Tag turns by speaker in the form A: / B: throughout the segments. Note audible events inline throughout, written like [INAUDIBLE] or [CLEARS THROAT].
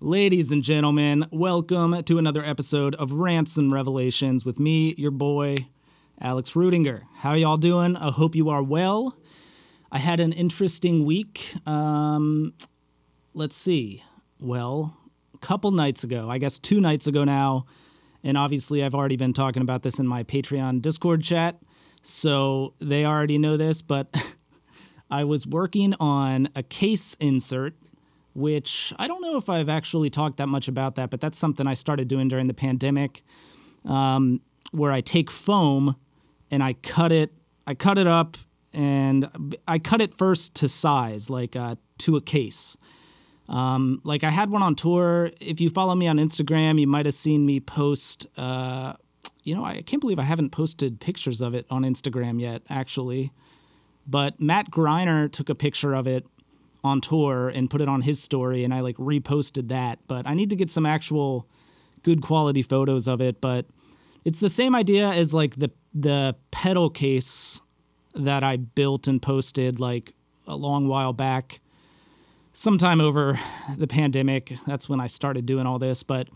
A: Ladies and gentlemen, welcome to another episode of Rants and Revelations with me, your boy, Alex Rudinger. How y'all doing? I hope you are well. I had an interesting week. Um, let's see. Well, a couple nights ago, I guess two nights ago now, and obviously I've already been talking about this in my Patreon Discord chat, so they already know this, but [LAUGHS] I was working on a case insert which I don't know if I've actually talked that much about that, but that's something I started doing during the pandemic, um, where I take foam and I cut it, I cut it up, and I cut it first to size, like uh, to a case. Um, like I had one on tour. If you follow me on Instagram, you might have seen me post. Uh, you know, I can't believe I haven't posted pictures of it on Instagram yet, actually. But Matt Greiner took a picture of it on tour and put it on his story and I like reposted that. But I need to get some actual good quality photos of it. But it's the same idea as like the the pedal case that I built and posted like a long while back. Sometime over the pandemic. That's when I started doing all this. But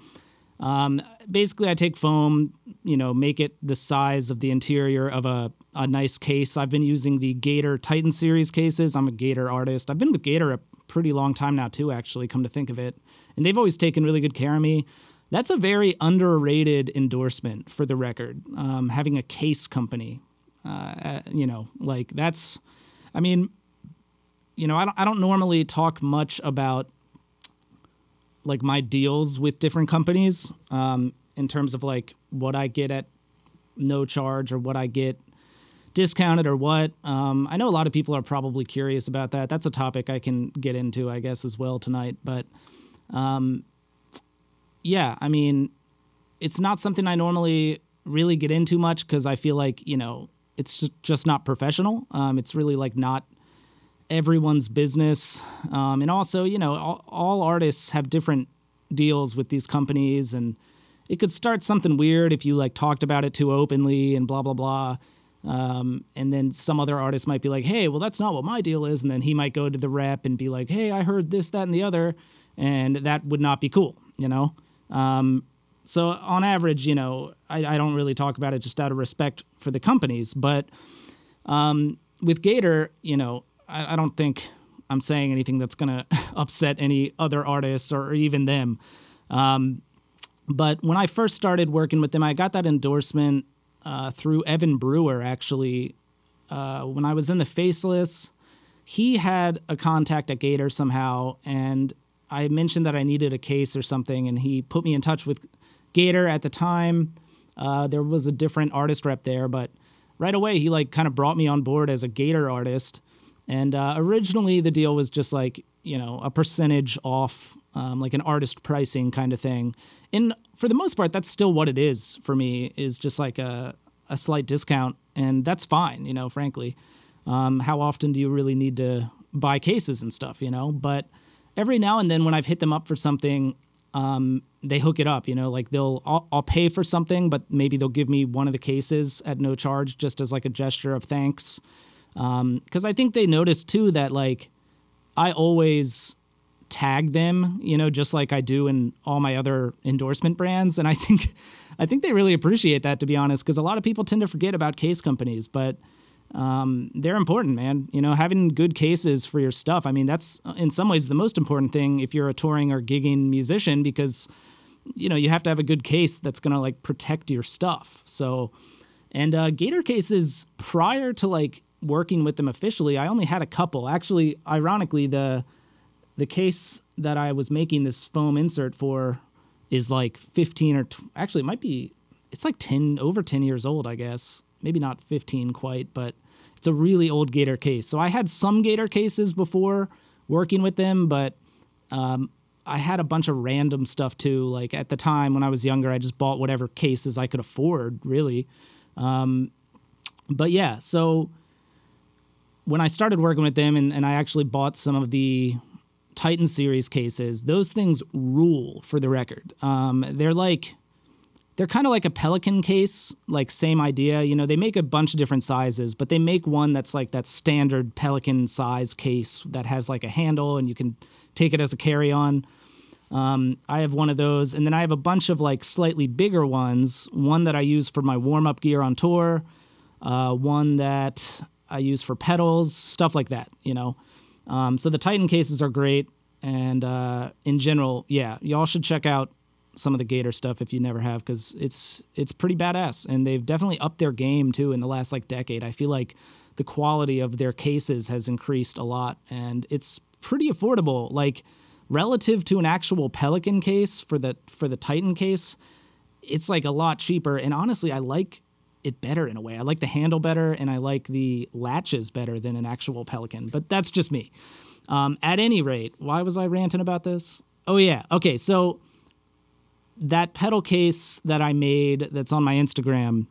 A: um, basically, I take foam, you know, make it the size of the interior of a, a nice case. I've been using the Gator Titan series cases. I'm a Gator artist. I've been with Gator a pretty long time now, too, actually, come to think of it. And they've always taken really good care of me. That's a very underrated endorsement for the record, um, having a case company. Uh, you know, like that's, I mean, you know, I don't, I don't normally talk much about like my deals with different companies um, in terms of like what I get at no charge or what I get discounted or what. Um, I know a lot of people are probably curious about that. That's a topic I can get into, I guess, as well tonight. But um, yeah, I mean, it's not something I normally really get into much because I feel like, you know, it's just not professional. Um, it's really like not everyone's business. Um, and also, you know, all, all, artists have different deals with these companies, and it could start something weird if you like talked about it too openly and blah blah blah. Um, and then some other artist might be like, "Hey, well, that's not what my deal is," and then he might go to the rep and be like, "Hey, I heard this, that, and the other," and that would not be cool, you know. Um, so on average, you know, I, I, don't really talk about it just out of respect for the companies, but um, with Gator, you know, I, I don't think I'm saying anything that's going [LAUGHS] to upset any other artists or even them. Um, but when I first started working with them, I got that endorsement uh, through Evan Brewer, actually. Uh, when I was in the Faceless, he had a contact at Gator somehow, and I mentioned that I needed a case or something, and he put me in touch with Gator at the time. Uh, there was a different artist rep there, but right away he like kind of brought me on board as a Gator artist. And uh, originally, the deal was just like, you know, a percentage off, um, like an artist pricing kind of thing. And for the most part, that's still what it is for me, is just like a, a slight discount. And that's fine, you know, frankly. Um, how often do you really need to buy cases and stuff, you know? But every now and then when I've hit them up for something, um, they hook it up, you know, like they'll, I'll, I'll, pay for something, but maybe they'll give me one of the cases at no charge just as like a gesture of thanks because um, I think they noticed too that like I always tag them, you know, just like I do in all my other endorsement brands, and I think I think they really appreciate that to be honest, because a lot of people tend to forget about case companies, but um, they're important, man. You know, having good cases for your stuff. I mean, that's in some ways the most important thing if you're a touring or gigging musician, because you know you have to have a good case that's gonna like protect your stuff. So, and uh, Gator cases prior to like working with them officially, I only had a couple. Actually, ironically, the the case that I was making this foam insert for is like 15 or actually it might be it's like 10 over 10 years old, I guess. Maybe not 15 quite, but it's a really old Gator case. So I had some Gator cases before working with them, but um, I had a bunch of random stuff too. Like at the time when I was younger, I just bought whatever cases I could afford, really. Um, but yeah, so when I started working with them and, and I actually bought some of the Titan series cases, those things rule for the record. Um, they're like, they're kind of like a Pelican case, like same idea. You know, they make a bunch of different sizes, but they make one that's like that standard Pelican size case that has like a handle and you can take it as a carry on. Um, I have one of those, and then I have a bunch of like slightly bigger ones. One that I use for my warm up gear on tour, uh, one that I use for pedals, stuff like that. You know, um, so the Titan cases are great, and uh, in general, yeah, y'all should check out some of the Gator stuff if you never have, because it's it's pretty badass, and they've definitely upped their game too in the last like decade. I feel like the quality of their cases has increased a lot, and it's pretty affordable. Like relative to an actual Pelican case for the for the Titan case, it's like a lot cheaper. And honestly, I like it better in a way. I like the handle better, and I like the latches better than an actual Pelican. But that's just me. Um, at any rate, why was I ranting about this? Oh yeah, okay. So that pedal case that I made that's on my Instagram.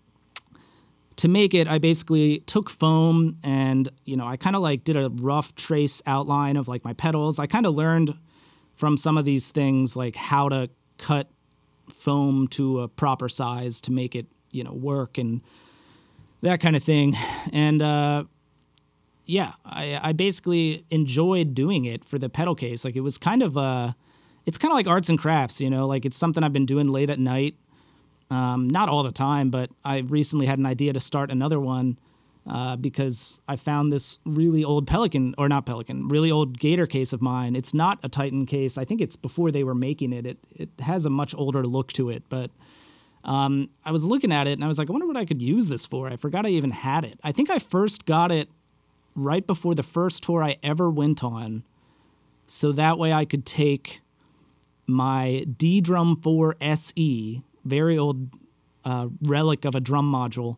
A: To make it, I basically took foam and you know I kind of like did a rough trace outline of like my pedals. I kind of learned from some of these things like how to cut foam to a proper size to make it you know work and that kind of thing and uh, yeah I, I basically enjoyed doing it for the pedal case like it was kind of uh it's kind of like arts and crafts you know like it's something i've been doing late at night um, not all the time but i recently had an idea to start another one uh, because I found this really old Pelican, or not Pelican, really old Gator case of mine. It's not a Titan case. I think it's before they were making it. It, it has a much older look to it, but um, I was looking at it and I was like, I wonder what I could use this for. I forgot I even had it. I think I first got it right before the first tour I ever went on. So that way I could take my ddrum 4 SE, very old uh, relic of a drum module.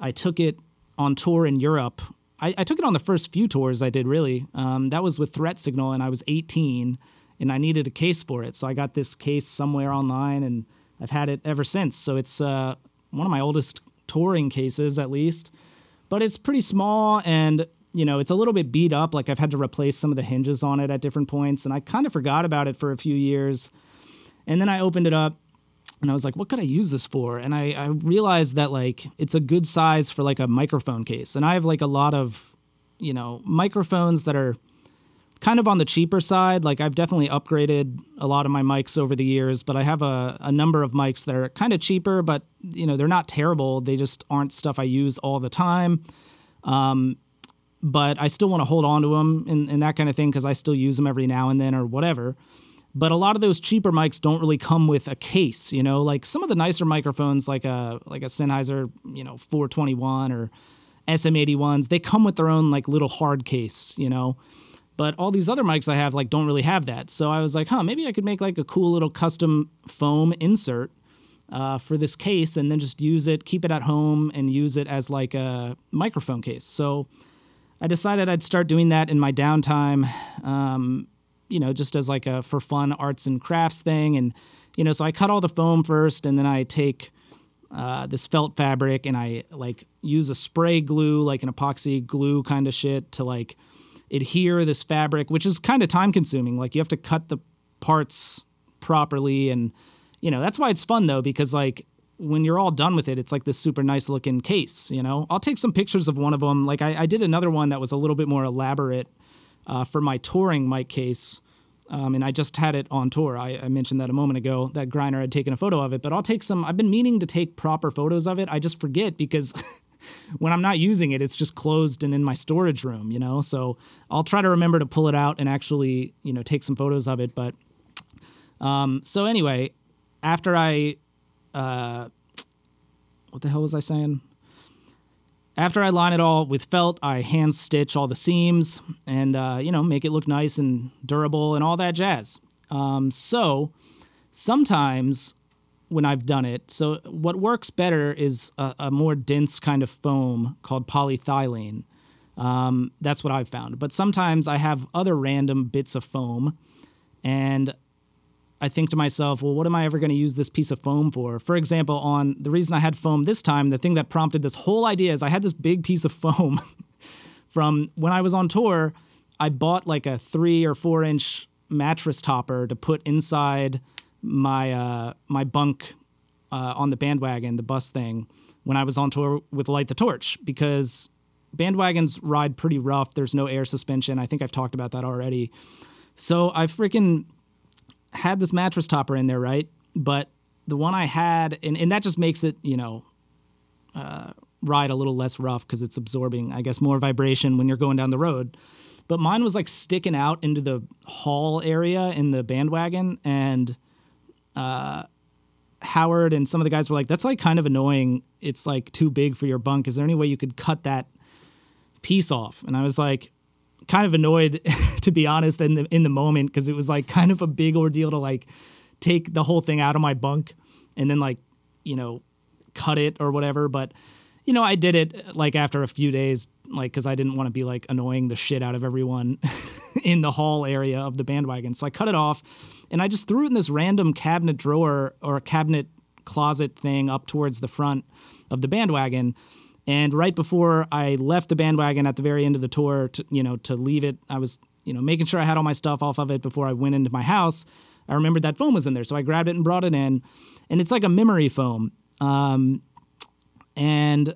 A: I took it on tour in Europe. I, I took it on the first few tours I did, really. Um, that was with Threat Signal, and I was 18, and I needed a case for it. So I got this case somewhere online, and I've had it ever since. So it's uh, one of my oldest touring cases, at least. But it's pretty small, and you know, it's a little bit beat up. Like I've had to replace some of the hinges on it at different points, and I kind of forgot about it for a few years. And then I opened it up and I was like, what could I use this for? And I, I realized that like it's a good size for like a microphone case. And I have like a lot of, you know, microphones that are kind of on the cheaper side. Like I've definitely upgraded a lot of my mics over the years, but I have a, a number of mics that are kind of cheaper, but you know, they're not terrible. They just aren't stuff I use all the time. Um, but I still want to hold on to them and, and that kind of thing because I still use them every now and then or whatever. But a lot of those cheaper mics don't really come with a case, you know. Like some of the nicer microphones, like a like a Sennheiser, you know, 421 or SM81s, they come with their own like little hard case, you know. But all these other mics I have like don't really have that. So I was like, huh, maybe I could make like a cool little custom foam insert uh, for this case and then just use it, keep it at home, and use it as like a microphone case. So I decided I'd start doing that in my downtime. Um, you know, just as like a for fun arts and crafts thing. And, you know, so I cut all the foam first and then I take uh, this felt fabric and I like use a spray glue, like an epoxy glue kind of shit to like adhere this fabric, which is kind of time consuming. Like you have to cut the parts properly. And, you know, that's why it's fun though, because like when you're all done with it, it's like this super nice looking case, you know? I'll take some pictures of one of them. Like I, I did another one that was a little bit more elaborate uh, for my touring mic case. Um, and I just had it on tour. I, I, mentioned that a moment ago that Greiner had taken a photo of it, but I'll take some. I've been meaning to take proper photos of it. I just forget because [LAUGHS] when I'm not using it, it's just closed and in my storage room, you know? So I'll try to remember to pull it out and actually, you know, take some photos of it. But um, so anyway, after I, uh, what the hell was I saying? After I line it all with felt, I hand stitch all the seams and, uh, you know, make it look nice and durable and all that jazz. Um, so sometimes when I've done it, so what works better is a, a more dense kind of foam called polyethylene. Um, that's what I've found. But sometimes I have other random bits of foam and I think to myself, well, what am I ever going to use this piece of foam for? For example, on the reason I had foam this time, the thing that prompted this whole idea is I had this big piece of [LAUGHS] foam from when I was on tour. I bought like a three or four inch mattress topper to put inside my uh, my bunk uh, on the bandwagon, the bus thing, when I was on tour with Light the Torch because bandwagons ride pretty rough. There's no air suspension. I think I've talked about that already. So I freaking had this mattress topper in there, right? But the one I had, and, and that just makes it, you know, uh, ride a little less rough because it's absorbing, I guess, more vibration when you're going down the road. But mine was like sticking out into the hall area in the bandwagon, and uh, Howard and some of the guys were like, "That's like kind of annoying. It's like too big for your bunk. Is there any way you could cut that piece off?" And I was like, kind of annoyed, [LAUGHS] to be honest, in the in the moment because it was like kind of a big ordeal to like take the whole thing out of my bunk and then like you know cut it or whatever. But you know, I did it like after a few days, like because I didn't want to be like annoying the shit out of everyone [LAUGHS] in the hall area of the bandwagon. So I cut it off, and I just threw it in this random cabinet drawer or cabinet closet thing up towards the front of the bandwagon. And right before I left the bandwagon at the very end of the tour, to, you know, to leave it, I was, you know, making sure I had all my stuff off of it before I went into my house. I remembered that foam was in there, so I grabbed it and brought it in, and it's like a memory foam. Um, and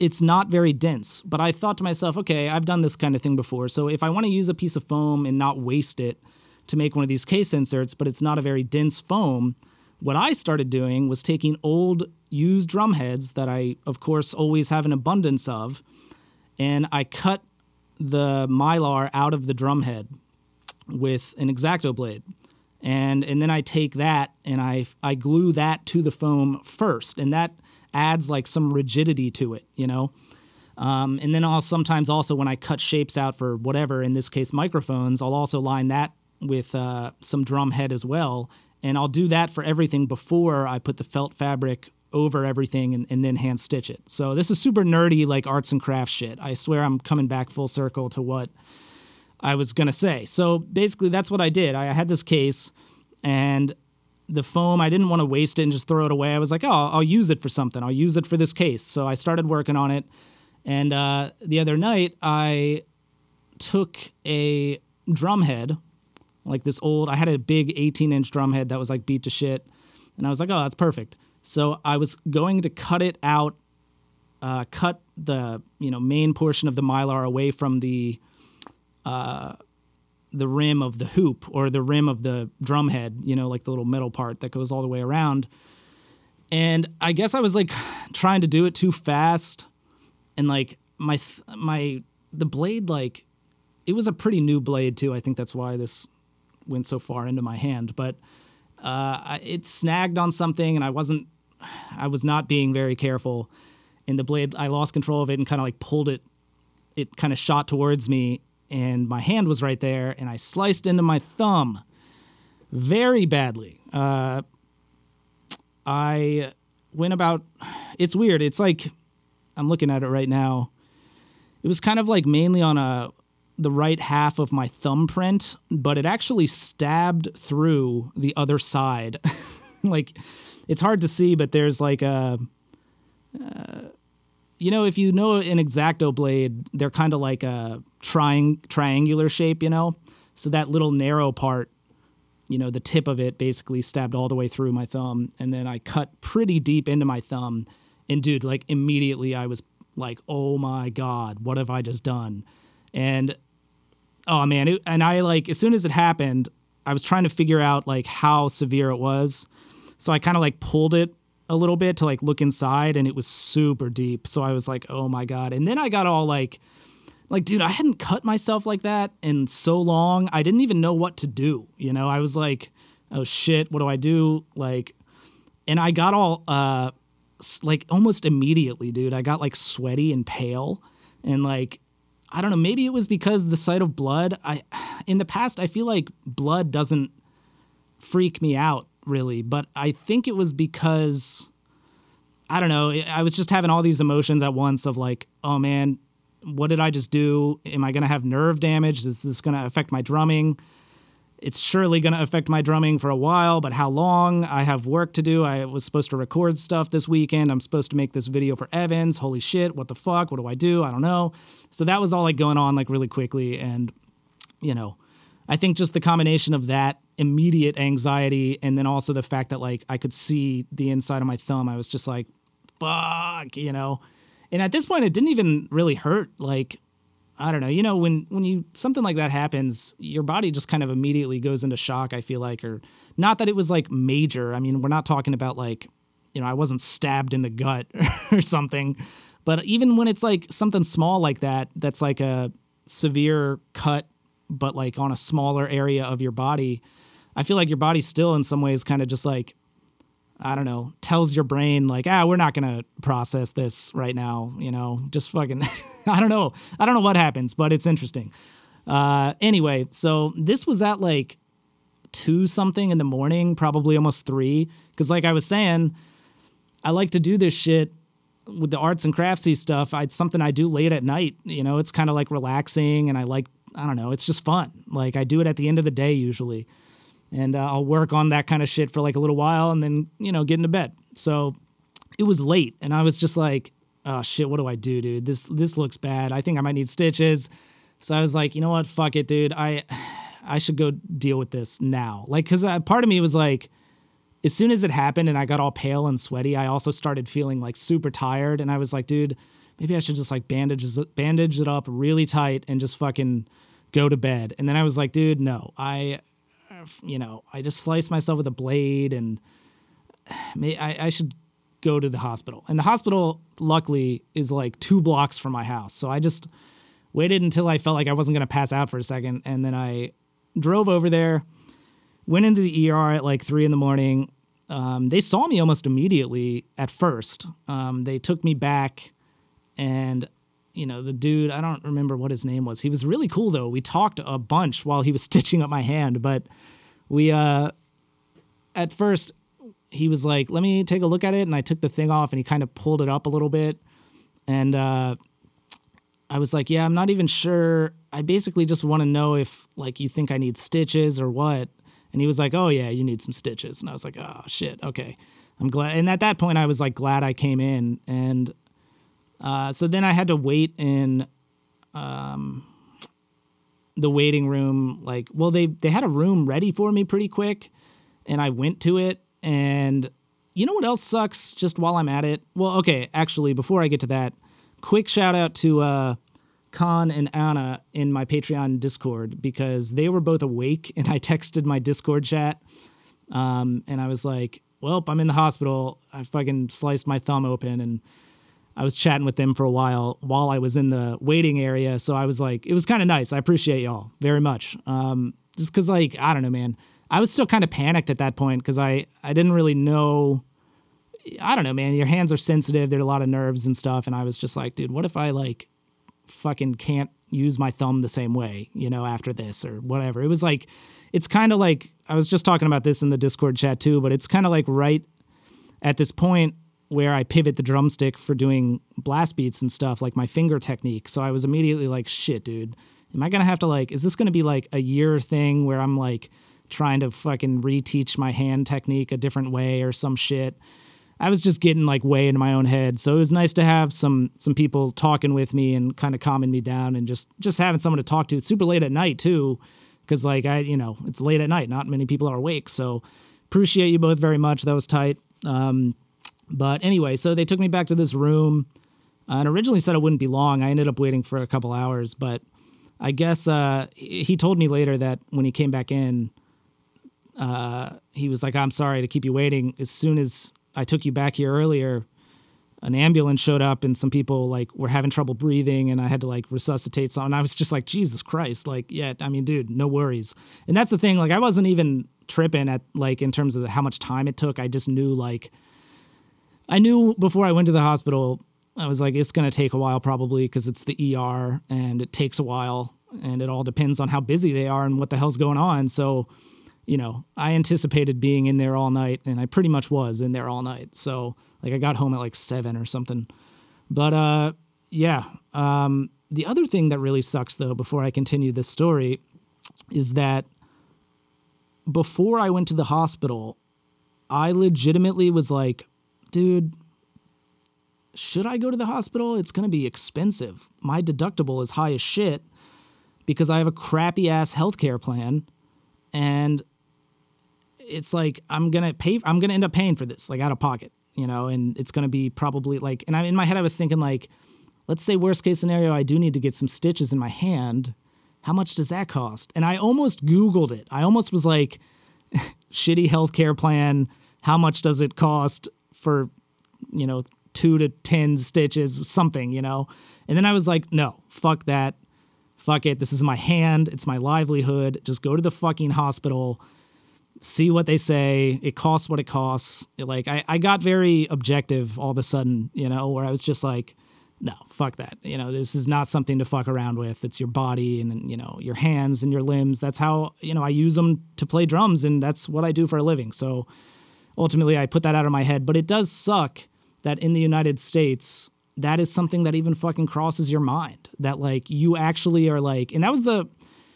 A: it's not very dense. But I thought to myself, okay, I've done this kind of thing before. So if I want to use a piece of foam and not waste it to make one of these case inserts, but it's not a very dense foam, what I started doing was taking old used drum heads that I, of course, always have an abundance of, and I cut the mylar out of the drum head with an exacto blade. And, and then I take that and I, I glue that to the foam first. And that adds like some rigidity to it, you know? Um, and then I'll sometimes also when I cut shapes out for whatever, in this case microphones, I'll also line that with uh, some drum head as well. And I'll do that for everything before I put the felt fabric over everything and, and then hand stitch it. So this is super nerdy, like arts and crafts shit. I swear I'm coming back full circle to what I was gonna say. So basically, that's what I did. I had this case, and the foam, I didn't want to waste it and just throw it away. I was like, oh, I'll use it for something. I'll use it for this case. So I started working on it. And uh, the other night, I took a drum head, like this old, I had a big 18 inch drum head that was like beat to shit. And I was like, oh, that's perfect. So I was going to cut it out, uh, cut the you know main portion of the mylar away from the uh, the rim of the hoop or the rim of the drum head, you know, like the little metal part that goes all the way around. And I guess I was like trying to do it too fast and like my th- my the blade like it was a pretty new blade too. I think that's why this went so far into my hand, but uh, it snagged on something and I wasn't I was not being very careful and the blade I lost control of it and kind of like pulled it it kind of shot towards me and my hand was right there, and I sliced into my thumb very badly. Uh, I went about. It's weird. It's like I'm looking at it right now. It was kind of like mainly on a the right half of my thumbprint, but it actually stabbed through the other side. [LAUGHS] like it's hard to see, but there's like a. Uh, you know, if you know an exacto blade, they're kind of like a triang- triangular shape, you know? So that little narrow part, you know, the tip of it basically stabbed all the way through my thumb. And then I cut pretty deep into my thumb. And dude, like immediately I was like, oh my God, what have I just done? And oh man, it, and I like, as soon as it happened, I was trying to figure out like how severe it was. So I kind of like pulled it a little bit to like look inside and it was super deep. So I was like, oh my God. And then I got all like, like, dude, I hadn't cut myself like that in so long. I didn't even know what to do. You know, I was like, oh shit, what do I do? Like, and I got all, uh, like almost immediately, dude, I got like sweaty and pale and like, I don't know, maybe it was because the sight of blood. I, [SIGHS] in the past, I feel like blood doesn't freak me out really, but I think it was because I don't know, I was just having all these emotions at once of like, oh man, what did I just do? Am I going to have nerve damage? Is this going to affect my drumming? It's surely going to affect my drumming for a while, but how long? I have work to do. I was supposed to record stuff this weekend. I'm supposed to make this video for Evans. Holy shit, what the fuck? What do I do? I don't know. So that was all like going on like really quickly and you know, I think just the combination of that immediate anxiety and then also the fact that like I could see the inside of my thumb, I was just like, fuck, you know. And at this point, it didn't even really hurt. Like, I don't know. You know, when when you something like that happens, your body just kind of immediately goes into shock. I feel like, or not that it was like major. I mean, we're not talking about like, you know, I wasn't stabbed in the gut [LAUGHS] or something. But even when it's like something small like that, that's like a severe cut, but like on a smaller area of your body, I feel like your body still in some ways kind of just like I don't know, tells your brain like, ah, we're not gonna process this right now, you know, just fucking, [LAUGHS] I don't know, I don't know what happens, but it's interesting. Uh, anyway, so this was at like two something in the morning, probably almost three, because like I was saying, I like to do this shit with the arts and craftsy stuff. I, it's something I do late at night. You know, it's kind of like relaxing, and I like, I don't know, it's just fun. Like I do it at the end of the day usually and uh, I'll work on that kind of shit for like a little while and then, you know, get into bed. So it was late and I was just like, oh shit, what do I do, dude? This this looks bad. I think I might need stitches. So I was like, you know what? Fuck it, dude. I I should go deal with this now. Like cuz uh, part of me was like as soon as it happened and I got all pale and sweaty, I also started feeling like super tired and I was like, dude, maybe I should just like bandage bandage it up really tight and just fucking go to bed. And then I was like, dude, no. I you know, I just sliced myself with a blade and I, I should go to the hospital. And the hospital, luckily, is like two blocks from my house. So I just waited until I felt like I wasn't going to pass out for a second. And then I drove over there, went into the ER at like three in the morning. Um, they saw me almost immediately at first. Um, they took me back and you know, the dude, I don't remember what his name was. He was really cool though. We talked a bunch while he was [LAUGHS] stitching up my hand, but we uh at first he was like, "Let me take a look at it." And I took the thing off and he kind of pulled it up a little bit. And uh I was like, "Yeah, I'm not even sure. I basically just want to know if like you think I need stitches or what." And he was like, "Oh yeah, you need some stitches." And I was like, "Oh shit, okay." I'm glad. And at that point, I was like glad I came in. And uh, so then I had to wait in um, the waiting room like well they they had a room ready for me pretty quick and I went to it and you know what else sucks just while I'm at it? Well, okay, actually before I get to that, quick shout out to uh Khan and Anna in my Patreon Discord because they were both awake [LAUGHS] and I texted my Discord chat. Um, and I was like, well, I'm in the hospital. I fucking sliced my thumb open and I was chatting with them for a while while I was in the waiting area. So I was like, it was kind of nice. I appreciate y'all very much. Um, just because, like, I don't know, man. I was still kind of panicked at that point because I, I didn't really know. I don't know, man. Your hands are sensitive. There's a lot of nerves and stuff. And I was just like, dude, what if I, like, fucking can't use my thumb the same way, you know, after this or whatever? It was like, it's kind of like, I was just talking about this in the Discord chat too, but it's kind of like right at this point where I pivot the drumstick for doing blast beats and stuff, like my finger technique. So I was immediately like, shit, dude, am I gonna have to like, is this gonna be like a year thing where I'm like trying to fucking reteach my hand technique a different way or some shit? I was just getting like way in my own head. So it was nice to have some some people talking with me and kind of calming me down and just just having someone to talk to. Super late at night too, because like I you know it's late at night. Not many people are awake. So appreciate you both very much. That was tight. Um, but anyway, so they took me back to this room uh, and originally said it wouldn't be long. I ended up waiting for a couple hours, but I guess uh, he told me later that when he came back in, uh, he was like, I'm sorry to keep you waiting. As soon as I took you back here earlier, an ambulance showed up and some people like were having trouble breathing and I had to like resuscitate someone. I was just like, Jesus Christ. Like, yeah, I mean, dude, no worries. And that's the thing. Like, I wasn't even tripping at like in terms of how much time it took. I just knew like I knew before I went to the hospital, I was like, it's going to take a while probably because it's the ER and it takes a while and it all depends on how busy they are and what the hell's going on. So, you know, I anticipated being in there all night and I pretty much was in there all night. So, like, I got home at like seven or something. But, uh, yeah. Um, the other thing that really sucks though, before I continue this story, is that before I went to the hospital, I legitimately was like, dude, should I go to the hospital? It's going to be expensive. My deductible is high as shit because I have a crappy ass healthcare plan and it's like I'm going to pay I'm going to end up paying for this like out of pocket, you know, and it's going to be probably like and I in my head I was thinking like let's say worst case scenario, I do need to get some stitches in my hand. How much does that cost? And I almost Googled it. I almost was like, [LAUGHS] shitty healthcare plan. How much does it cost for, you know, two to 10 stitches, something, you know? And then I was like, no, fuck that. Fuck it. This is my hand. It's my livelihood. Just go to the fucking hospital, see what they say. It costs what it costs. Like, I, I got very objective all of a sudden, you know, where I was just like, no, fuck that. You know, this is not something to fuck around with. It's your body and, you know, your hands and your limbs. That's how, you know, I use them to play drums and that's what I do for a living. So ultimately, I put that out of my head. But it does suck that in the United States, that is something that even fucking crosses your mind. That like you actually are like, and that was the,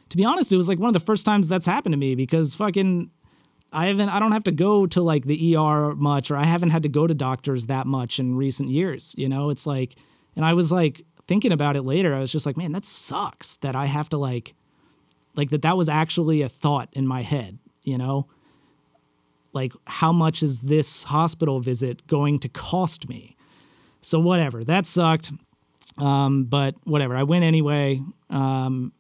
A: to be honest, it was like one of the first times that's happened to me because fucking I haven't I don't have to go to like the ER much or I haven't had to go to doctors that much in recent years. You know, it's like and I was like thinking about it later. I was just like, man, that sucks that I have to like, like that that was actually a thought in my head, you know? Like, how much is this hospital visit going to cost me? So, whatever, that sucked. Um, but whatever, I went anyway. Um,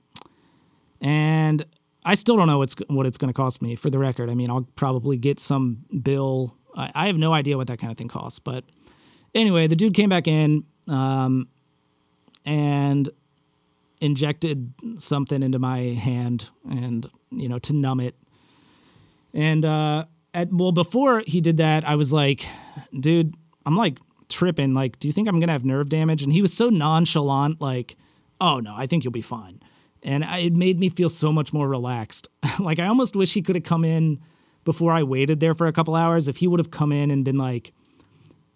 A: and I still don't know what's what it's going to cost me. For the record, I mean, I'll probably get some bill. I, I, have no idea what that kind of thing costs. But anyway, the dude came back in um, and injected something into my hand and you know to numb it and uh at well before he did that i was like dude i'm like tripping like do you think i'm gonna have nerve damage and he was so nonchalant like oh no i think you'll be fine and I, it made me feel so much more relaxed [LAUGHS] like i almost wish he could have come in before i waited there for a couple hours if he would have come in and been like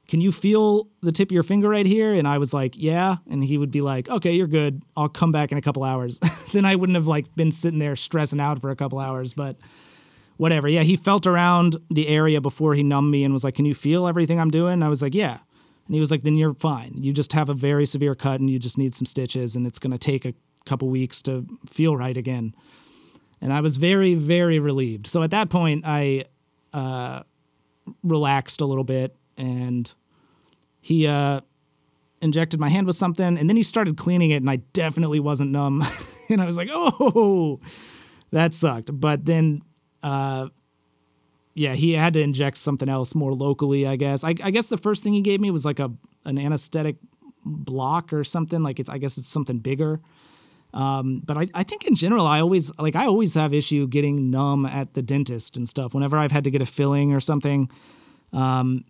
A: can you feel the tip of your finger right here? And I was like, yeah. And he would be like, okay, you're good. I'll come back in a couple hours. [LAUGHS] then I wouldn't have like been sitting there stressing out for a couple hours, but whatever. Yeah, he felt around the area before he numbed me and was like, can you feel everything I'm doing? And I was like, yeah. And he was like, then you're fine. You just have a very severe cut and you just need some stitches and it's going to take a couple weeks to feel right again. And I was very, very relieved. So at that point, I uh, relaxed a little bit and he uh, injected my hand with something and then he started cleaning it and I definitely wasn't numb. [LAUGHS] and I was like, oh, that sucked. But then, uh, yeah, he had to inject something else more locally, I guess. I, I, guess the first thing he gave me was like a an anesthetic block or something. Like it's, I guess it's something bigger. Um, but I, I think in general, I always like I always have issue getting numb at the dentist and stuff. Whenever I've had to get a filling or something, um,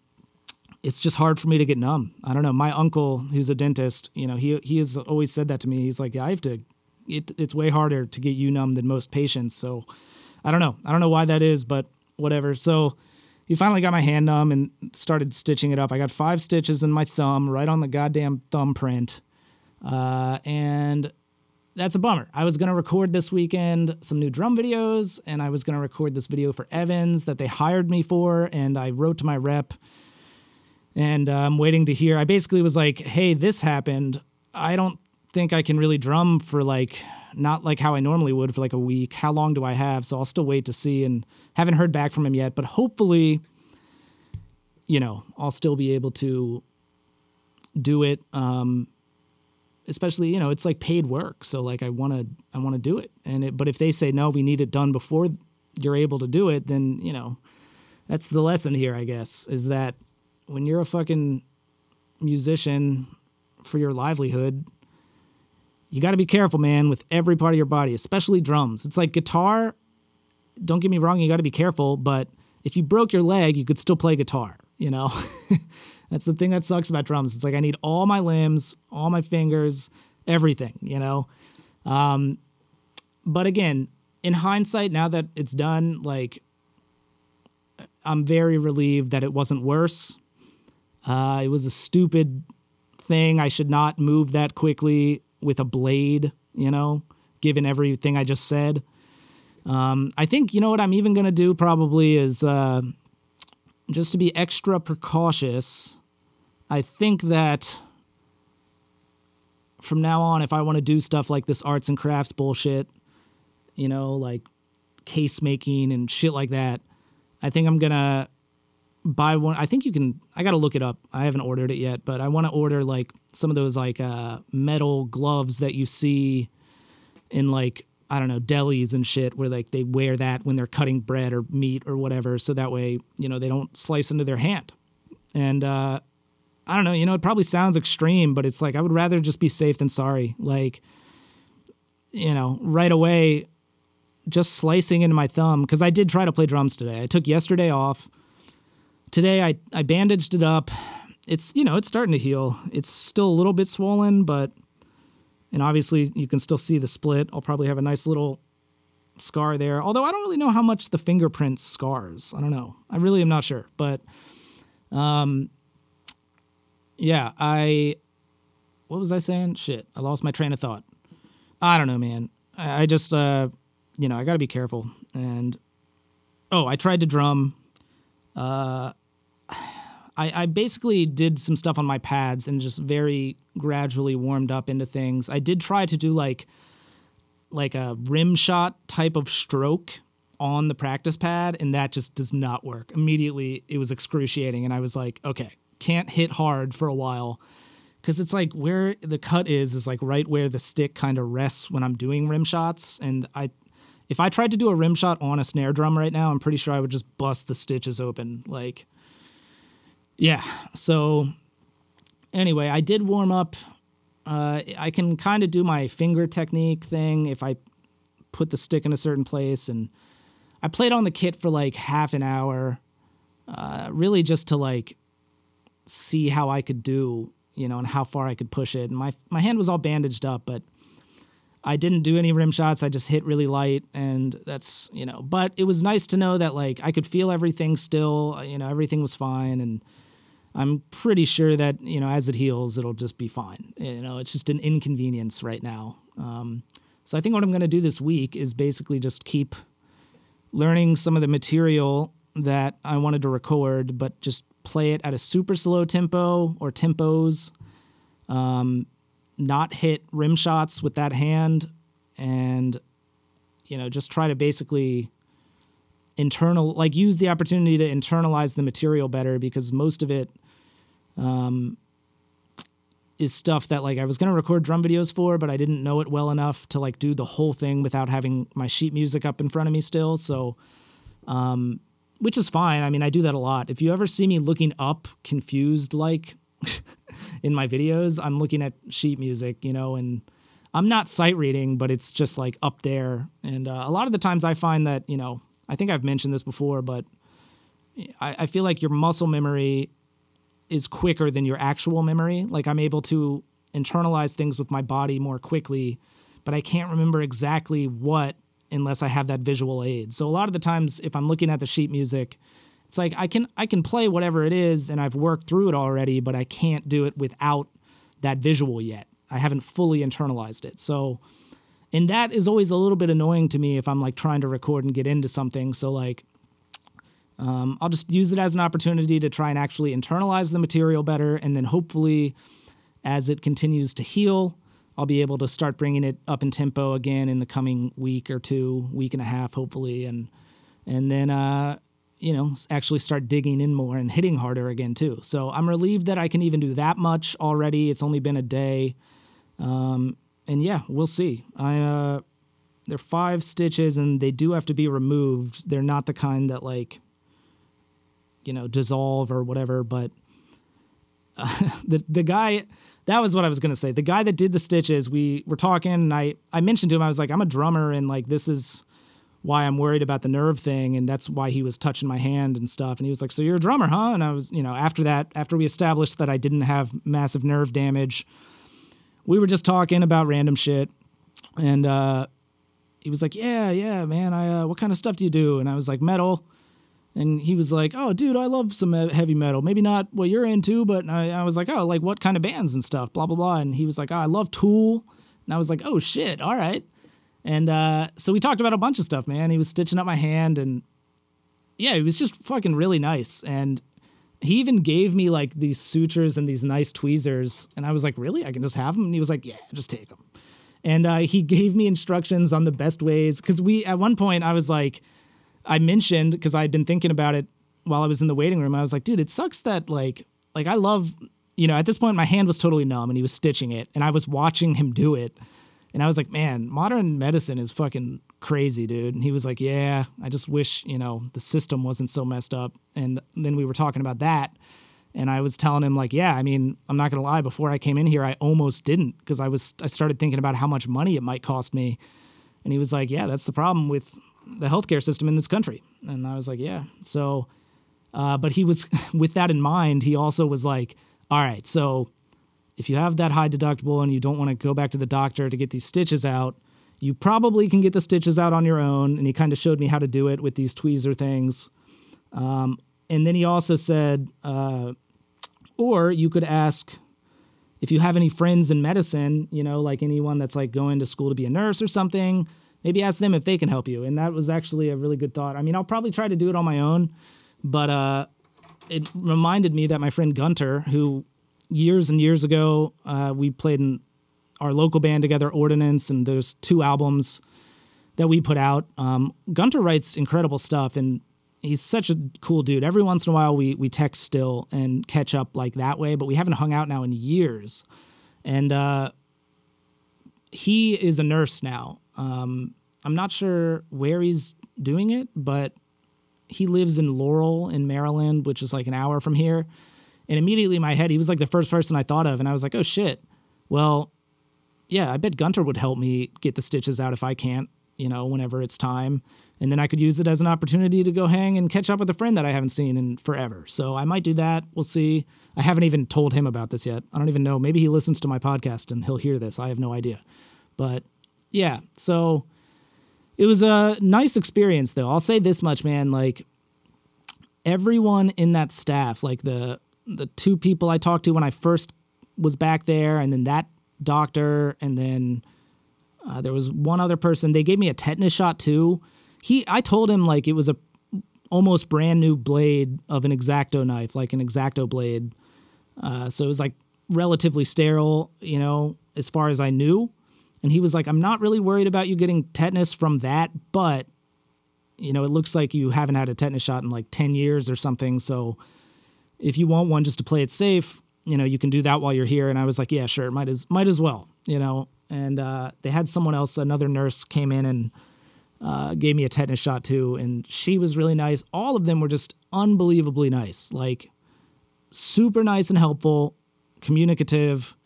A: it's just hard for me to get numb. I don't know. My uncle, who's a dentist, you know, he he has always said that to me. He's like, yeah, I have to. It, it's way harder to get you numb than most patients. So I don't know. I don't know why that is, but whatever. So he finally got my hand numb and started stitching it up. I got five stitches in my thumb, right on the goddamn thumbprint, uh, and that's a bummer. I was gonna record this weekend some new drum videos, and I was gonna record this video for Evans that they hired me for, and I wrote to my rep and uh, I'm waiting to hear. I basically was like, "Hey, this happened. I don't think I can really drum for like not like how I normally would for like a week. How long do I have? So I'll still wait to see and haven't heard back from him yet, but hopefully you know, I'll still be able to do it um especially, you know, it's like paid work. So like I want to I want to do it. And it, but if they say no, we need it done before you're able to do it, then, you know, that's the lesson here, I guess, is that when you're a fucking musician for your livelihood, you got to be careful, man, with every part of your body, especially drums. It's like guitar. Don't get me wrong, you got to be careful, but if you broke your leg, you could still play guitar, you know? [LAUGHS] That's the thing that sucks about drums. It's like I need all my limbs, all my fingers, everything, you know? Um, but again, in hindsight, now that it's done, like, I'm very relieved that it wasn't worse. Uh, it was a stupid thing. I should not move that quickly with a blade, you know, given everything I just said. Um, I think, you know what I'm even going to do probably is uh, just to be extra precautious. I think that from now on, if I want to do stuff like this arts and crafts bullshit, you know, like case making and shit like that, I think I'm going to buy one. I think you can. I got to look it up. I haven't ordered it yet, but I want to order like some of those like uh, metal gloves that you see in like I don't know delis and shit, where like they wear that when they're cutting bread or meat or whatever, so that way you know they don't slice into their hand. And uh, I don't know, you know, it probably sounds extreme, but it's like I would rather just be safe than sorry. Like, you know, right away, just slicing into my thumb because I did try to play drums today. I took yesterday off. Today I I bandaged it up. It's you know it's starting to heal. It's still a little bit swollen, but and obviously you can still see the split. I'll probably have a nice little scar there. Although I don't really know how much the fingerprint scars. I don't know. I really am not sure. But um yeah, I what was I saying? Shit. I lost my train of thought. I don't know, man. I, I just uh you know, I got to be careful. And oh, I tried to drum uh I, I basically did some stuff on my pads and just very gradually warmed up into things. I did try to do like like a rim shot type of stroke on the practice pad, and that just does not work. Immediately, it was excruciating, and I was like, okay, can't hit hard for a while because it's like where the cut is is like right where the stick kind of rests when I'm doing rim shots, and I. If I tried to do a rim shot on a snare drum right now, I'm pretty sure I would just bust the stitches open. Like, yeah. So anyway, I did warm up. Uh, I can kind of do my finger technique thing if I put the stick in a certain place, and I played on the kit for like half an hour, uh, really just to like see how I could do, you know, and how far I could push it. And my my hand was all bandaged up, but I didn't do any rim shots. I just hit really light, and that's you know. But it was nice to know that like I could feel everything still. You know, everything was fine, and I'm pretty sure that you know as it heals, it'll just be fine. You know, it's just an inconvenience right now. Um, so I think what I'm going to do this week is basically just keep learning some of the material that I wanted to record, but just play it at a super slow tempo or tempos. Um, not hit rim shots with that hand, and you know just try to basically internal like use the opportunity to internalize the material better because most of it um, is stuff that like I was gonna record drum videos for, but I didn't know it well enough to like do the whole thing without having my sheet music up in front of me still. So, um, which is fine. I mean, I do that a lot. If you ever see me looking up, confused like [LAUGHS] in my videos, I'm looking at sheet music, you know, and I'm not sight reading, but it's just like up there. And uh, a lot of the times I find that you know, I think I've mentioned this before, but I, I feel like your muscle memory is quicker than your actual memory. Like I'm able to internalize things with my body more quickly, but I can't remember exactly what unless I have that visual aid. So a lot of the times if I'm looking at the sheet music, it's like I can I can play whatever it is and I've worked through it already, but I can't do it without that visual yet. I haven't fully internalized it. So and that is always a little bit annoying to me if I'm like trying to record and get into something. So like um, I'll just use it as an opportunity to try and actually internalize the material better. And then hopefully, as it continues to heal, I'll be able to start bringing it up in tempo again in the coming week or two, week and a half, hopefully. And, and then, uh, you know, actually start digging in more and hitting harder again, too. So I'm relieved that I can even do that much already. It's only been a day. Um, and yeah, we'll see. I, uh, they're five stitches and they do have to be removed. They're not the kind that like you know dissolve or whatever but uh, [LAUGHS] the the guy that was what I was gonna say. The guy that did the stitches, we were talking, and I I mentioned to him, I was like, I'm a drummer, and like this is why I'm worried about the nerve thing, and that's why he was touching my hand and stuff. And he was like, So you're a drummer, huh? And I was, you know, after that, after we established that I didn't have massive nerve damage, we were just talking about random shit, and uh, he was like, Yeah, yeah, man. I uh, what kind of stuff do you do? And I was like, Metal and he was like, "Oh, dude, I love some heavy metal. Maybe not what you're into, but I, I, was like, oh, like what kind of bands and stuff, blah blah blah." And he was like, oh, "I love Tool," and I was like, "Oh shit, all right." And uh, so we talked about a bunch of stuff, man. He was stitching up my hand, and yeah, he was just fucking really nice. And he even gave me like these sutures and these nice tweezers, and I was like, "Really? I can just have them?" And he was like, "Yeah, just take them." And uh, he gave me instructions on the best ways because we at one point I was like I mentioned because I'd been thinking about it while I was in the waiting room, I was like, dude, it sucks that like like I love you know, at this point my hand was totally numb and he was stitching it and I was watching him do it. And I was like, man, modern medicine is fucking crazy, dude. And he was like, yeah, I just wish, you know, the system wasn't so messed up. And then we were talking about that. And I was telling him like, yeah, I mean, I'm not to lie, before I came in here, I almost didn't because I was I started thinking about how much money it might cost me. And he was like, yeah, that's the problem with the healthcare system in this country. And I was like, yeah. So uh, but he was [LAUGHS] with that in mind, he also was like, all right, so if you have that high deductible and you don't want to go back to the doctor to get these stitches out, you probably can get the stitches out on your own. And he kind of showed me how to do it with these tweezer things. Um, and then he also said, uh, or you could ask if you have any friends in medicine, you know, like anyone that's like going to school to be a nurse or something, maybe ask them if they can help you. And that was actually a really good thought. I mean, I'll probably try to do it on my own, but uh, it reminded me that my friend Gunter, who years and years ago, uh, we played in our local band together, Ordinance, and there's two albums that we put out. Um, Gunter writes incredible stuff, and he's such a cool dude. Every once in a while, we we text still and catch up like that way, but we haven't hung out now in years. And uh, he is a nurse now. Um, I'm not sure where he's doing it, but he lives in Laurel in Maryland, which is like an hour from here. And immediately in my head, he was like the first person I thought of. And I was like, oh shit. Well, yeah, I bet Gunter would help me get the stitches out if I can't, you know, whenever it's time. And then I could use it as an opportunity to go hang and catch up with a friend that I haven't seen in forever. So I might do that. We'll see. I haven't even told him about this yet. I don't even know. Maybe he listens to my podcast and he'll hear this. I have no idea. But yeah, so it was a nice experience though. I'll say this much, man. Like everyone in that staff, like the the two people I talked to when I first was back there, and then that doctor, and then uh, there was one other person. They gave me a tetanus shot too. He, I told him like it was a almost brand new blade of an X-Acto knife, like an X-Acto blade. Uh, so it was like relatively sterile, you know, as far as I knew. And he was like, I'm not really worried about you getting tetanus from that, but you know, it looks like you haven't had a tetanus shot in like 10 years or something. So if you want one just to play it safe, you know, you can do that while you're here. And I was like, yeah, sure, might as might as well, you know. And uh, they had someone else, another nurse, came in and uh, gave me a tetanus shot too, and she was really nice. All of them were just unbelievably nice, like super nice and helpful, communicative.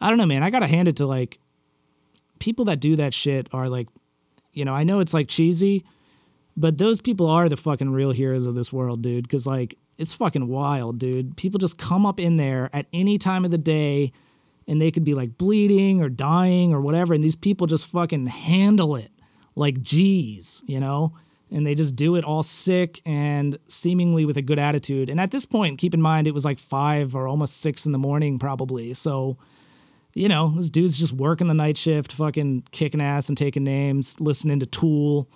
A: I don't know, man. I gotta hand it to like people that do that shit are like, you know, I know it's like cheesy, but those people are the fucking real heroes of this world, dude. Because like it's fucking wild, dude. People just come up in there at any time of the day and they could be like bleeding or dying or whatever. And these people just fucking handle it like G's, you know? And they just do it all sick and seemingly with a good attitude. And at this point, keep in mind, it was like five or almost six in the morning, probably. So, you know, this dude's just working the night shift, fucking kicking ass and taking names, listening to Tool,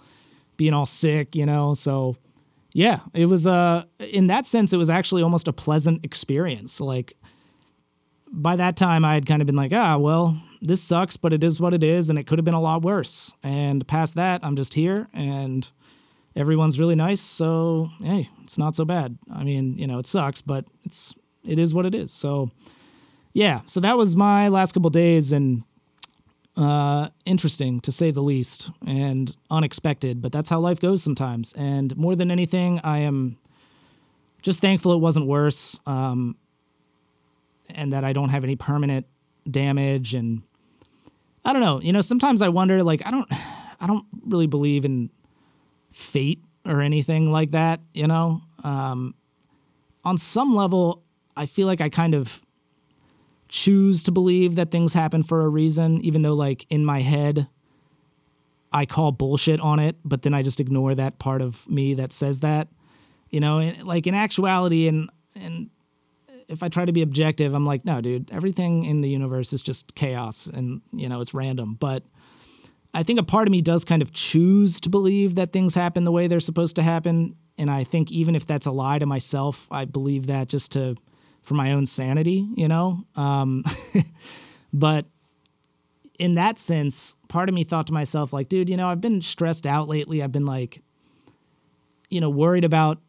A: being all sick, you know? So, yeah, it was uh in that sense it was actually almost a pleasant experience. Like by that time I had kind of been like, ah, well, this sucks, but it is what it is and it could have been a lot worse. And past that, I'm just here and everyone's really nice, so hey, it's not so bad. I mean, you know, it sucks, but it's it is what it is. So yeah, so that was my last couple days and uh, interesting to say the least and unexpected, but that's how life goes sometimes. And more than anything, I am just thankful it wasn't worse um, and that I don't have any permanent damage. And I don't know, you know, sometimes I wonder, like, I don't, I don't really believe in fate or anything like that, you know? Um, on some level, I feel like I kind of choose to believe that things happen for a reason, even though, like, in my head, I call bullshit on it, but then I just ignore that part of me that says that. You know, and, like in actuality, and and if I try to be objective, I'm like, no, dude, everything in the universe is just chaos, and you know, it's random. But I think a part of me does kind of choose to believe that things happen the way they're supposed to happen, and I think even if that's a lie to myself, I believe that just to for my own sanity, you know? Um, [LAUGHS] but in that sense, part of me thought to myself, like, dude, you know, I've been stressed out lately. I've been like, you know, worried about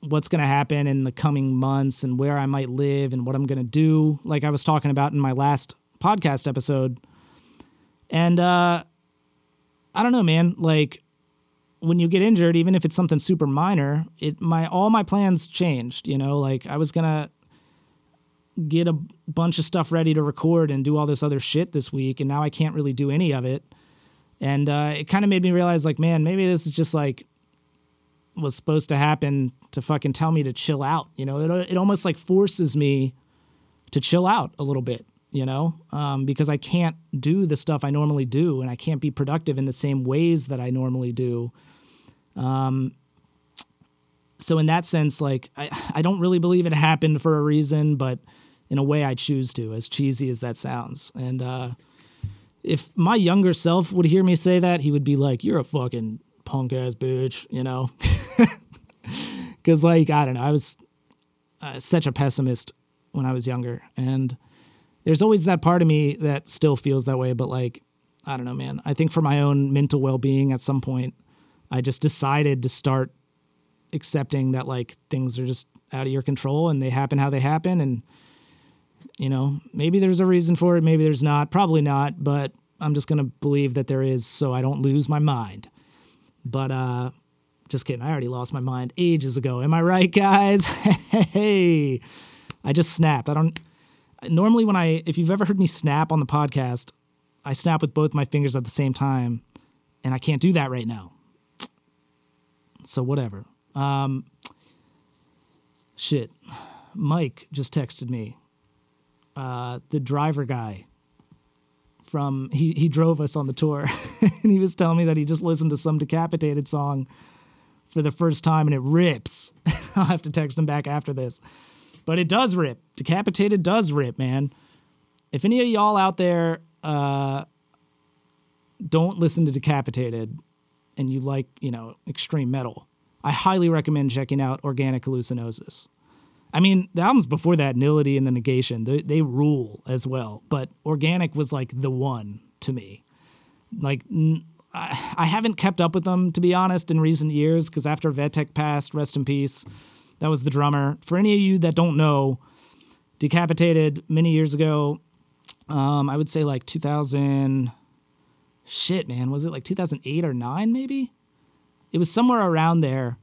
A: what's going to happen in the coming months and where I might live and what I'm going to do, like I was talking about in my last podcast episode. And uh, I don't know, man. Like when you get injured, even if it's something super minor, it my all my plans changed. You know, like I was gonna get a bunch of stuff ready to record and do all this other shit this week, and now I can't really do any of it. And uh, it kind of made me realize, like, man, maybe this is just like was supposed to happen to fucking tell me to chill out. You know, it it almost like forces me to chill out a little bit. You know, um, because I can't do the stuff I normally do, and I can't be productive in the same ways that I normally do. Um, so in that sense, like I, I don't really believe it happened for a reason, but in a way I choose to, as cheesy as that sounds. And uh, if my younger self would hear me say that, he would be like, "You're a fucking punk ass bitch," you know. [LAUGHS] Because like I don't know, I was uh, such a pessimist when I was younger, and there's always that part of me that still feels that way. But like I don't know, man. I think for my own mental well being, at some point, I just decided to start accepting that like things are just out of your control and they happen how they happen and you know maybe there's a reason for it maybe there's not probably not but i'm just going to believe that there is so i don't lose my mind. But uh just kidding i already lost my mind ages ago. Am i right guys? [LAUGHS] Hey i just snapped i don't normally when i if you've ever heard me snap on the podcast i snap with both my fingers at the same time and i can't do that right now. So whatever. Um, shit. Mike just texted me. Uh, the driver guy from he he drove us on the tour, [LAUGHS] and he was telling me that he just listened to some decapitated song for the first time, and it rips. [LAUGHS] I'll have to text him back after this, but it does rip. Decapitated does rip, man. If any of y'all out there uh, don't listen to Decapitated, and you like you know extreme metal I highly recommend checking out Organic Hallucinosis. I mean, the albums before that, Nihility and The Negation, they, they rule as well. But Organic was like the one to me. Like, I, I haven't kept up with them, to be honest, in recent years, because after Vitek passed, rest in peace, that was the drummer. For any of you that don't know, Decapitated many years ago, um, I would say like 2000, shit, man, was it like 2008 or 9 maybe? it was somewhere around there.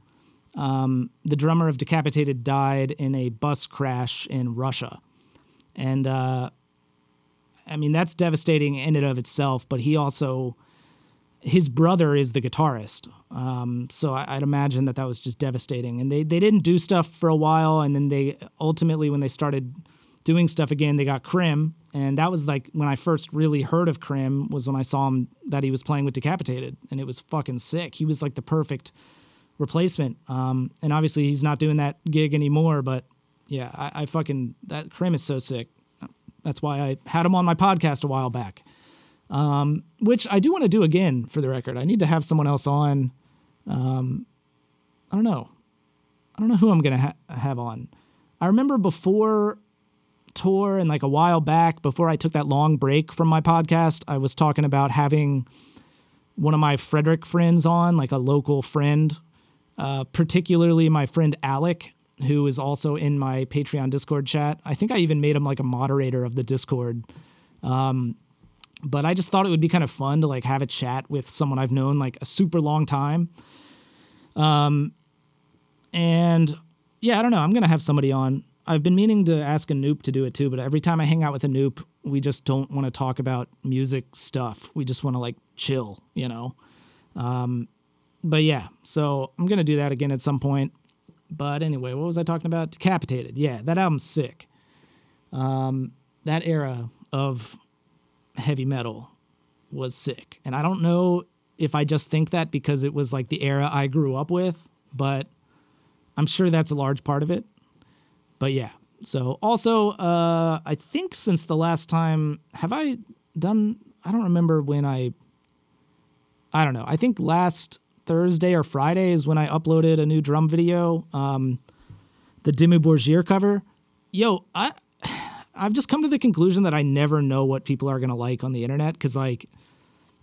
A: Um, the drummer of Decapitated died in a bus crash in Russia. And uh, I mean, that's devastating in and of itself, but he also, his brother is the guitarist. Um, so I, would imagine that that was just devastating. And they, they didn't do stuff for a while. And then they ultimately, when they started doing stuff again, they got Krimh. And that was like when I first really heard of Krimh was when I saw him that he was playing with Decapitated, and it was fucking sick. He was like the perfect replacement. Um, and obviously he's not doing that gig anymore, but yeah, I, I fucking that Krimh is so sick. That's why I had him on my podcast a while back. Um, which I do want to do again for the record. I need to have someone else on. Um, I don't know. I don't know who I'm gonna ha- have on. I remember before tour and like a while back before I took that long break from my podcast, I was talking about having one of my Frederick friends on, like a local friend, uh, particularly my friend Alec, who is also in my Patreon Discord chat. I think I even made him like a moderator of the Discord. Um, but I just thought it would be kind of fun to like have a chat with someone I've known like a super long time. Um, and yeah, I don't know. I'm gonna have somebody on I've been meaning to ask a Anoop to do it too, but every time I hang out with a Anoop, we just don't want to talk about music stuff. We just want to like chill, you know. Um, but yeah, so I'm gonna do that again at some point. But anyway, what was I talking about? Decapitated. Yeah, that album's sick. Um, that era of heavy metal was sick, and I don't know if I just think that because it was like the era I grew up with, but I'm sure that's a large part of it but yeah. So also, uh, I think since the last time, have I done? I don't remember when I. I don't know. I think last Thursday or Friday is when I uploaded a new drum video, um, the Dimmu Borgir cover. Yo, I I've just come to the conclusion that I never know what people are gonna like on the internet because like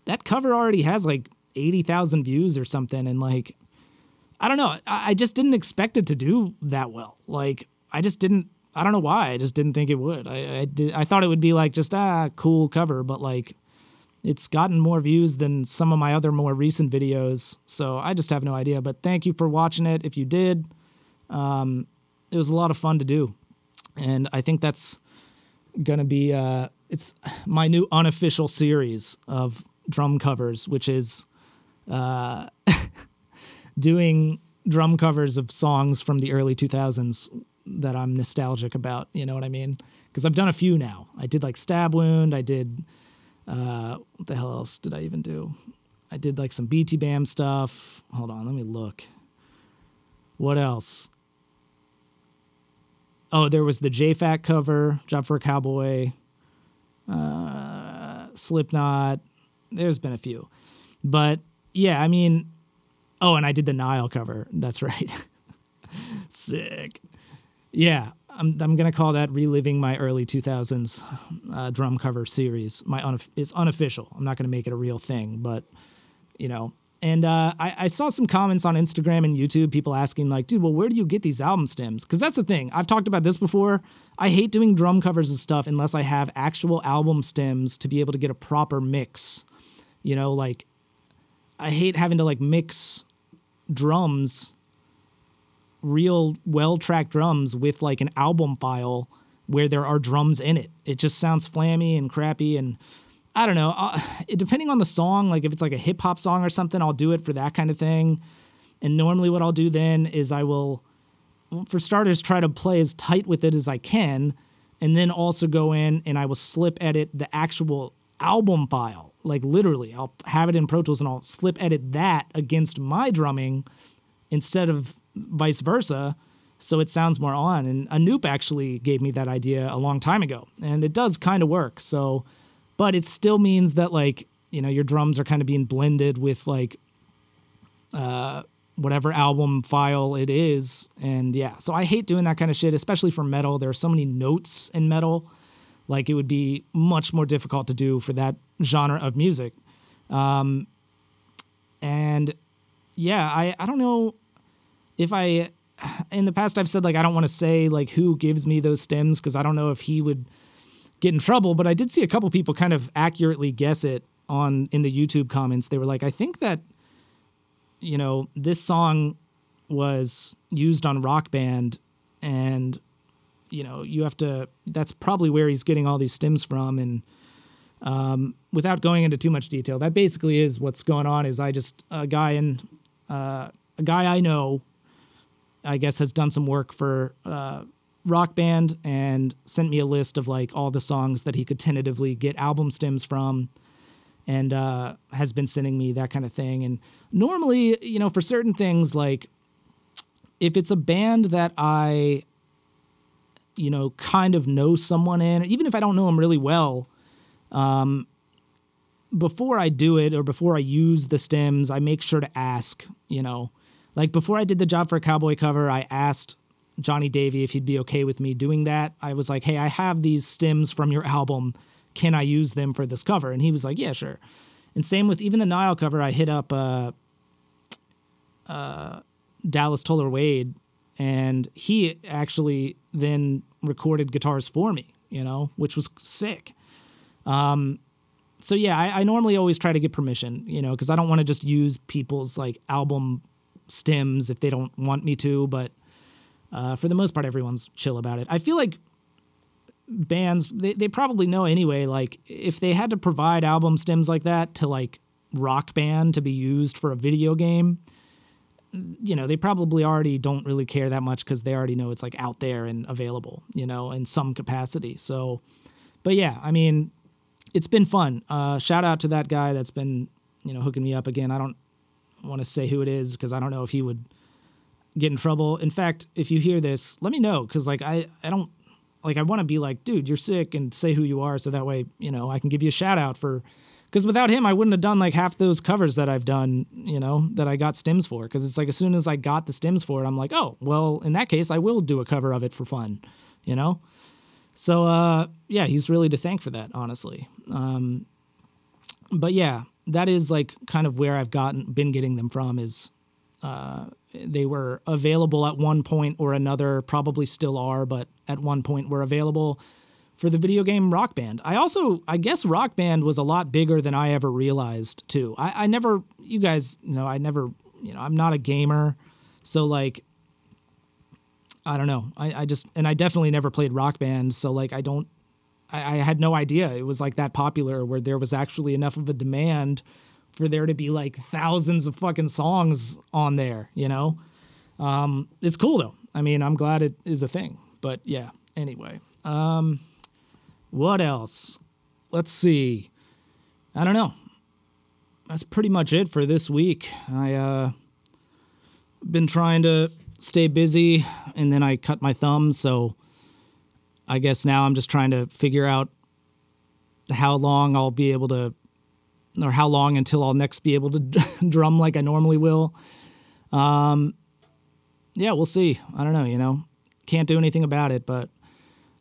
A: that cover already has like eighty thousand views or something, and like I don't know. I, I just didn't expect it to do that well. Like I just didn't. I don't know why. I just didn't think it would. I I, did, I thought it would be like just ah cool cover, but like it's gotten more views than some of my other more recent videos. So I just have no idea. But thank you for watching it. If you did, um, it was a lot of fun to do, and I think that's gonna be uh, it's my new unofficial series of drum covers, which is uh, [LAUGHS] doing drum covers of songs from the early 2000s that I'm nostalgic about. You know what I mean? Because I've done a few now. I did like Stab Wound. I did uh, what the hell else did I even do? I did like some BTBAM stuff. Hold on, let me look. What else? Oh, there was the JFAC cover, Job for a Cowboy, uh, Slipknot. There's been a few. But yeah, I mean, oh, and I did the Nile cover. That's [LAUGHS] right. Sick. Yeah, I'm, I'm going to call that reliving my early 2000s uh, drum cover series. My unof- It's unofficial. I'm not going to make it a real thing, but, you know, and uh, I, I, saw some comments on Instagram and YouTube, people asking, like, dude, well, where do you get these album stems? Because that's the thing. I've talked about this before. I hate doing drum covers and stuff unless I have actual album stems to be able to get a proper mix. You know, like, I hate having to, like, mix drums, real, well tracked drums, with, like, an album file where there are drums in it. It just sounds flammy and crappy. And I don't know. Uh, depending on the song, like if it's like a hip hop song or something, I'll do it for that kind of thing. And normally, what I'll do then is I will, for starters, try to play as tight with it as I can, and then also go in and I will slip edit the actual album file. Like literally, I'll have it in Pro Tools and I'll slip edit that against my drumming instead of vice versa. So it sounds more on. And Anoop actually gave me that idea a long time ago, and it does kind of work. So but it still means that like you know your drums are kind of being blended with like uh, whatever album file it is and yeah so i hate doing that kind of shit especially for metal there are so many notes in metal like it would be much more difficult to do for that genre of music um, and yeah i i don't know if i in the past i've said like i don't want to say like who gives me those stems because i don't know if he would get in trouble, but I did see a couple people kind of accurately guess it on in the YouTube comments. They were like, I think that you know, this song was used on Rock Band and you know, you have to that's probably where he's getting all these stems from and um, without going into too much detail, that basically is what's going on. Is I just a guy in uh, a guy I know, I guess, has done some work for uh, rock band and sent me a list of like all the songs that he could tentatively get album stems from and uh, has been sending me that kind of thing. And normally you know for certain things like if it's a band that i you know kind of know someone in even if i don't know them really well um, before i do it or before i use the stems i make sure to ask you know like before i did the job for a cowboy cover i asked Jonny Davy if he'd be okay with me doing that. I was like, hey, I have these stems from your album. Can I use them for this cover? And he was like, yeah, sure. And same with even the Nile cover, I hit up uh, uh, Dallas Toler Wade, and he actually then recorded guitars for me, you know, which was sick. Um, so yeah, I, I normally always try to get permission, you know, because I don't want to just use people's like album stems if they don't want me to, but uh, for the most part, everyone's chill about it. I feel like bands they, they probably know anyway like if they had to provide album stems like that to like rock band to be used for a video game you know they probably already don't really care that much because they already know it's like out there and available you know in some capacity. So but yeah i mean it's been fun. Uh, shout out to that guy that's been you know hooking me up again. I don't want to say who it is because i don't know if he would get in trouble. In fact, if you hear this, let me know because like I I don't like I want to be like, dude, you're sick, and say who you are, so that way you know I can give you a shout out for. Because without him, I wouldn't have done like half those covers that I've done, you know, that I got stems for. Because it's like as soon as I got the stems for it, I'm like, oh, well, in that case, I will do a cover of it for fun, you know. So uh, yeah, he's really to thank for that, honestly. Um, but yeah, that is like kind of where I've gotten been getting them from is Uh, they were available at one point or another, probably still are, but at one point were available for the video game Rock Band. I also, I guess Rock Band was a lot bigger than I ever realized too. I, I never, you guys you know, I never, you know, I'm not a gamer. So like, I don't know. I, I just, and I definitely never played Rock Band. So like, I don't, I, I had no idea it was like that popular where there was actually enough of a demand for there to be like thousands of fucking songs on there, you know? Um, it's cool though. I mean, I'm glad it is a thing. But yeah, anyway. Um, what else? Let's see. I don't know. That's pretty much it for this week. I uh been trying to stay busy and then I cut my thumb, so I guess now I'm just trying to figure out how long I'll be able to or how long until I'll next be able to [LAUGHS] drum like I normally will. Um, yeah, we'll see. I don't know, you know, can't do anything about it, but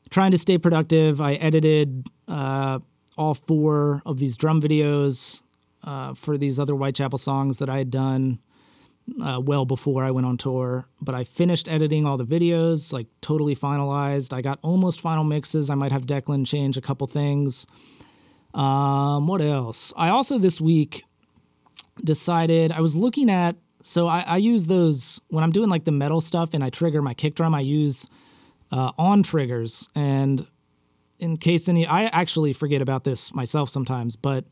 A: trying to stay productive. I edited uh, all four of these drum videos uh, for these other Whitechapel songs that I had done uh, well before I went on tour. But I finished editing all the videos, like totally finalized. I got almost final mixes. I might have Declan change a couple things. Um, what else? I also this week decided I was looking at. So I, I use those when I'm doing like the metal stuff and I trigger my kick drum. I use uh, on triggers, and in case any, I actually forget about this myself sometimes, but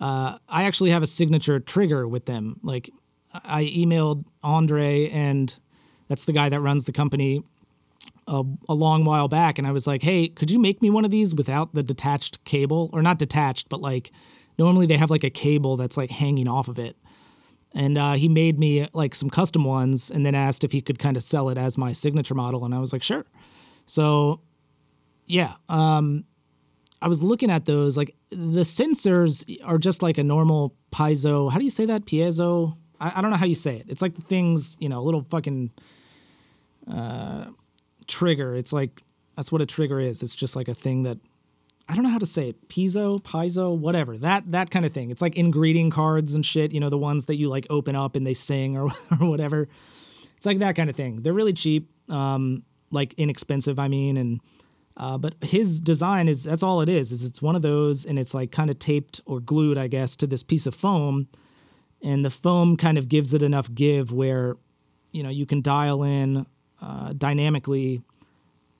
A: uh, I actually have a signature trigger with them. Like I emailed Andre, and that's the guy that runs the company a, a, long while back and I was like, hey, could you make me one of these without the detached cable? Or not detached, but like normally they have like a cable that's like hanging off of it. And uh, he made me like some custom ones and then asked if he could kind of sell it as my signature model. And I was like, sure. So yeah, um, I was looking at those. Like the sensors are just like a normal piezo. How do you say that? Piezo? I, I don't know how you say it. It's like the things, you know, a little fucking. Uh, trigger. It's like that's what a trigger is. It's just like a thing that I don't know how to say it. Piezo, piezo, whatever. That that kind of thing. It's like in greeting cards and shit, you know, the ones that you like open up and they sing or, [LAUGHS] or whatever. It's like that kind of thing. They're really cheap, um, like inexpensive, I mean, and uh, but his design is that's all it is. Is it's one of those and it's like kind of taped or glued, I guess, to this piece of foam. And the foam kind of gives it enough give where, you know, you can dial in uh, dynamically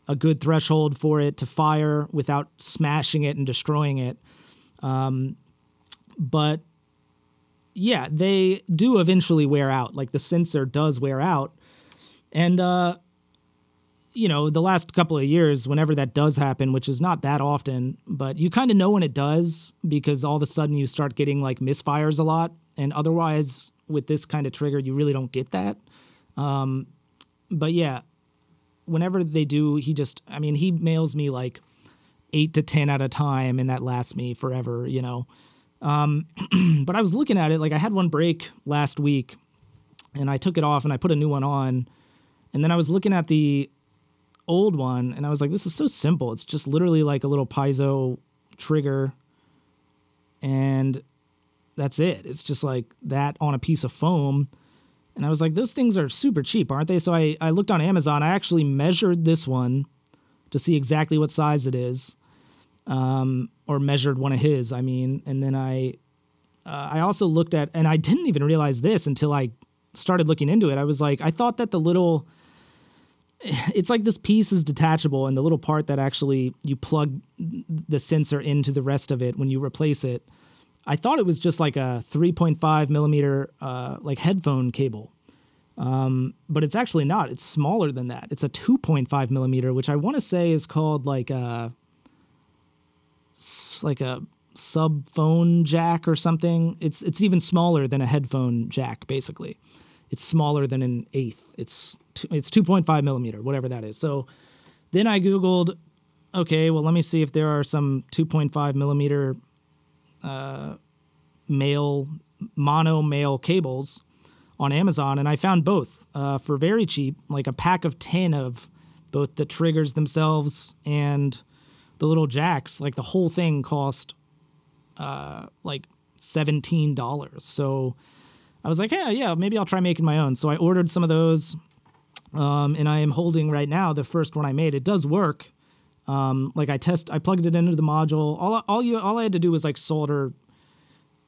A: a good threshold for it to fire without smashing it and destroying it. Um, but yeah, they do eventually wear out. Like the sensor does wear out. And, uh, you know, the last couple of years, whenever that does happen, which is not that often, but you kind of know when it does because all of a sudden you start getting like misfires a lot. And otherwise, with this kind of trigger, you really don't get that. Um, but yeah, whenever they do, he just, I mean, he mails me like eight to 10 at a time, and that lasts me forever, you know. Um, [CLEARS THROAT] but I was looking at it, like I had one break last week, and I took it off and I put a new one on. And then I was looking at the old one, and I was like, this is so simple. It's just literally like a little piezo trigger, and that's it. It's just like that on a piece of foam and I was like, those things are super cheap, aren't they? So I, I looked on Amazon. I actually measured this one to see exactly what size it is, um, or measured one of his, I mean. And then I, uh, I also looked at, and I didn't even realize this until I started looking into it. I was like, I thought that the little, [SIGHS] it's like this piece is detachable, and the little part that actually you plug the sensor into the rest of it when you replace it I thought it was just like a 3.5 millimeter uh, like headphone cable, um, but it's actually not. It's smaller than that. It's a 2.5 millimeter, which I want to say is called like a like a sub phone jack or something. It's it's even smaller than a headphone jack. Basically, it's smaller than an eighth. It's it's 2.5 millimeter, whatever that is. So then I googled. Okay, well, let me see if there are some 2.5 millimeter uh, male mono male cables on Amazon, and I found both uh, for very cheap, like a pack of ten of both the triggers themselves and the little jacks. Like the whole thing cost uh, like seventeen dollars. So I was like, yeah, yeah, maybe I'll try making my own. So I ordered some of those, um, and I am holding right now the first one I made. It does work. Um, like I test, I plugged it into the module. All all you all I had to do was like solder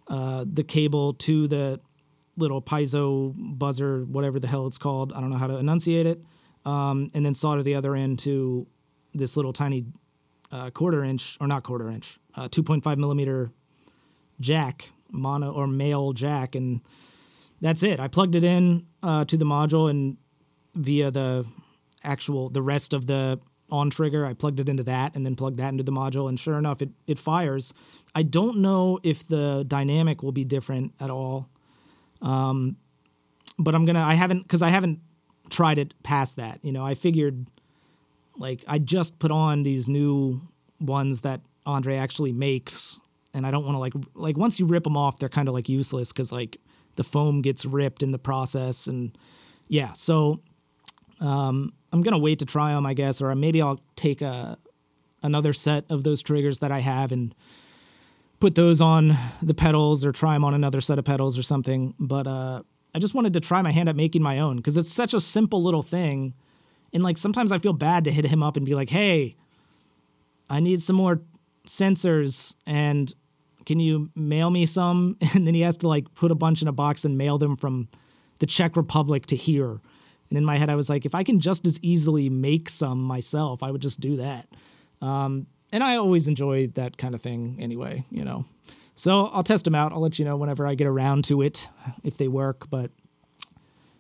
A: uh, the cable to the little piezo buzzer, whatever the hell it's called. I don't know how to enunciate it. Um, and then solder the other end to this little tiny uh, quarter inch, or not quarter inch, uh, 2.5 millimeter jack, mono or male jack. And that's it. I plugged it in uh, to the module and via the actual, the rest of the on trigger, I plugged it into that and then plugged that into the module. And sure enough, it, it fires. I don't know if the dynamic will be different at all. Um, but I'm gonna. I haven't because I haven't tried it past that. You know, I figured like I just put on these new ones that Andre actually makes, and I don't want to like like once you rip them off, they're kind of like useless because like the foam gets ripped in the process, and yeah. So um, I'm gonna wait to try them, I guess, or maybe I'll take a another set of those triggers that I have and put those on the pedals or try them on another set of pedals or something. But uh, I just wanted to try my hand at making my own because it's such a simple little thing. And like sometimes I feel bad to hit him up and be like, hey, I need some more sensors and can you mail me some? [LAUGHS] And then he has to like put a bunch in a box and mail them from the Czech Republic to here. And in my head, I was like, if I can just as easily make some myself, I would just do that. Um, and I always enjoy that kind of thing anyway, you know. So I'll test them out. I'll let you know whenever I get around to it if they work. But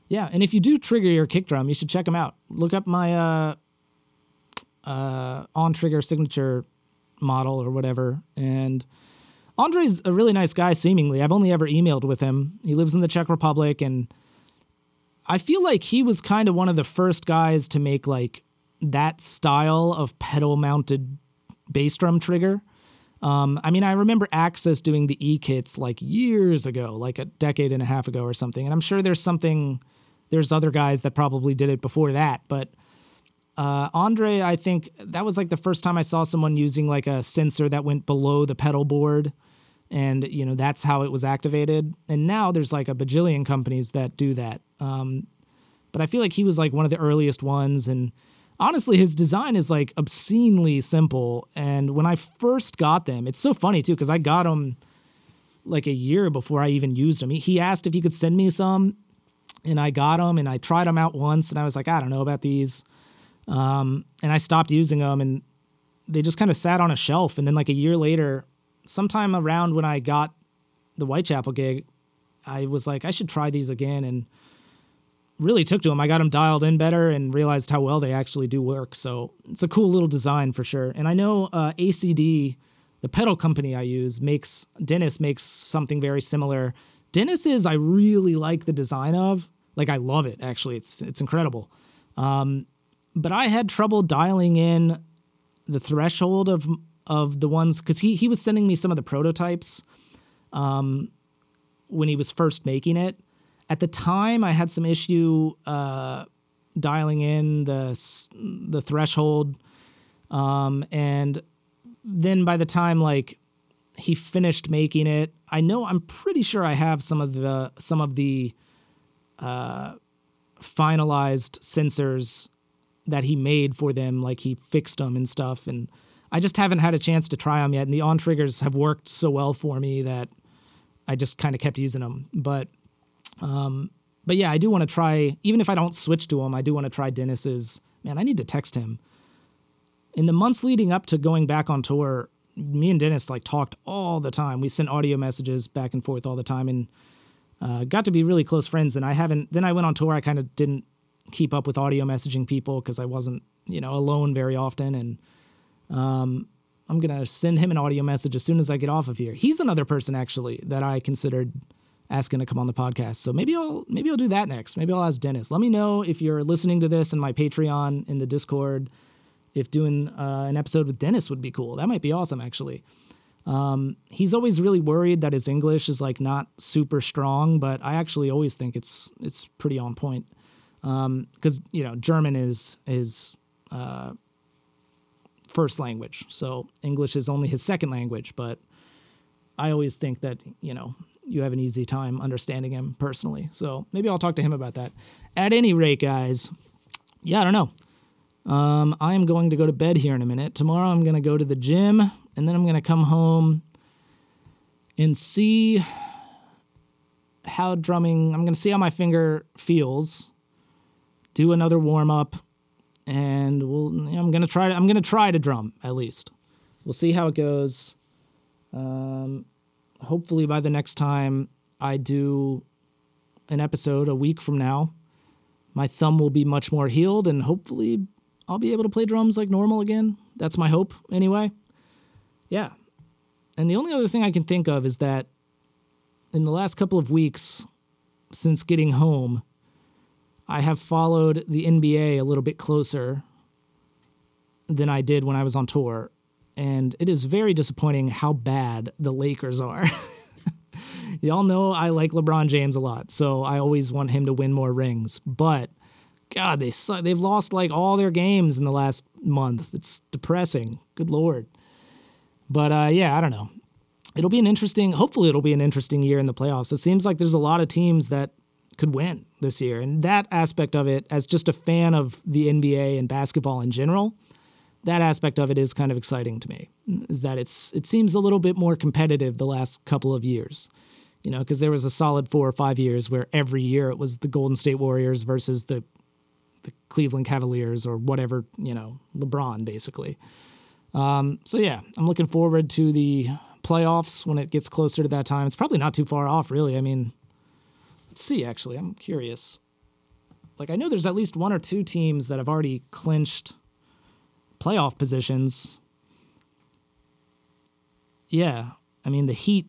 A: yeah, and if you do trigger your kick drum, you should check them out. Look up my uh, uh, on trigger signature model or whatever. And Andre's a really nice guy, seemingly. I've only ever emailed with him. He lives in the Czech Republic, and I feel like he was kind of one of the first guys to make like that style of pedal mounted bass drum trigger. Um, I mean, I remember Axis doing the E kits like years ago, like a decade and a half ago or something. And I'm sure there's something, there's other guys that probably did it before that. But uh, Andre, I think that was like the first time I saw someone using like a sensor that went below the pedal board. And, you know, that's how it was activated. And now there's like a bajillion companies that do that. Um, but I feel like he was like one of the earliest ones. And, honestly, his design is like obscenely simple. And when I first got them, it's so funny too, because I got them like a year before I even used them. He, asked if he could send me some, and I got them and I tried them out once, and I was like, I don't know about these. Um, and I stopped using them, and they just kind of sat on a shelf. And then, like a year later, sometime around when I got the Whitechapel gig, I was like, I should try these again. And really took to them. I got them dialed in better and realized how well they actually do work. So it's a cool little design for sure. And I know uh, ACD, the pedal company I use, makes Dennis makes something very similar. Dennis is I really like the design of. Like I love it actually. It's it's incredible. Um, but I had trouble dialing in the threshold of of the ones because he he was sending me some of the prototypes um, when he was first making it at the time, I had some issue uh, dialing in the the threshold, um, and then by the time like he finished making it, I know I'm pretty sure I have some of the some of the uh, finalized sensors that he made for them. Like he fixed them and stuff, and I just haven't had a chance to try them yet. And the on triggers have worked so well for me that I just kind of kept using them. But um, but yeah, I do want to try, even if I don't switch to them, I do want to try Dennis's. Man, I need to text him. In the months leading up to going back on tour, me and Dennis like talked all the time. We sent audio messages back and forth all the time and uh, got to be really close friends. And I haven't, then I went on tour. I kind of didn't keep up with audio messaging people because I wasn't, you know, alone very often. And um, I'm going to send him an audio message as soon as I get off of here. He's another person actually that I considered asking to come on the podcast. So maybe I'll maybe I'll do that next. Maybe I'll ask Dennis. Let me know if you're listening to this in my Patreon in the Discord. If doing uh, an episode with Dennis would be cool. That might be awesome actually. Um, he's always really worried that his English is like not super strong, but I actually always think it's it's pretty on point. Because um, you know German is is uh, first language, so English is only his second language. But I always think that you know you have an easy time understanding him personally. So maybe I'll talk to him about that. At any rate, guys, yeah, I don't know. Um, I am going to go to bed here in a minute. Tomorrow I'm going to go to the gym and then I'm going to come home and see how drumming, I'm going to see how my finger feels, do another warm up, and we'll, I'm to try to, I'm to try to drum at least. We'll see how it goes. Um, hopefully by the next time I do an episode a week from now, my thumb will be much more healed and hopefully I'll be able to play drums like normal again. That's my hope anyway. Yeah. And the only other thing I can think of is that in the last couple of weeks since getting home, I have followed the NBA a little bit closer than I did when I was on tour. And it is very disappointing how bad the Lakers are. [LAUGHS] Y'all know I like LeBron James a lot, so I always want him to win more rings. But God, they suck. They've lost like all their games in the last month. It's depressing. Good lord. But uh, yeah, I don't know. It'll be an interesting. Hopefully, it'll be an interesting year in the playoffs. It seems like there's a lot of teams that could win this year, and that aspect of it, as just a fan of the NBA and basketball in general, that aspect of it is kind of exciting to me. Is that it's it seems a little bit more competitive the last couple of years you know, because there was a solid four or five years where every year it was the Golden State Warriors versus the the Cleveland Cavaliers or whatever, you know, LeBron basically. Um, so yeah, I'm looking forward to the playoffs when it gets closer to that time. It's probably not too far off, really. I mean, let's see. Actually, I'm curious. Like I know there's at least one or two teams that have already clinched playoff positions. Yeah, I mean the Heat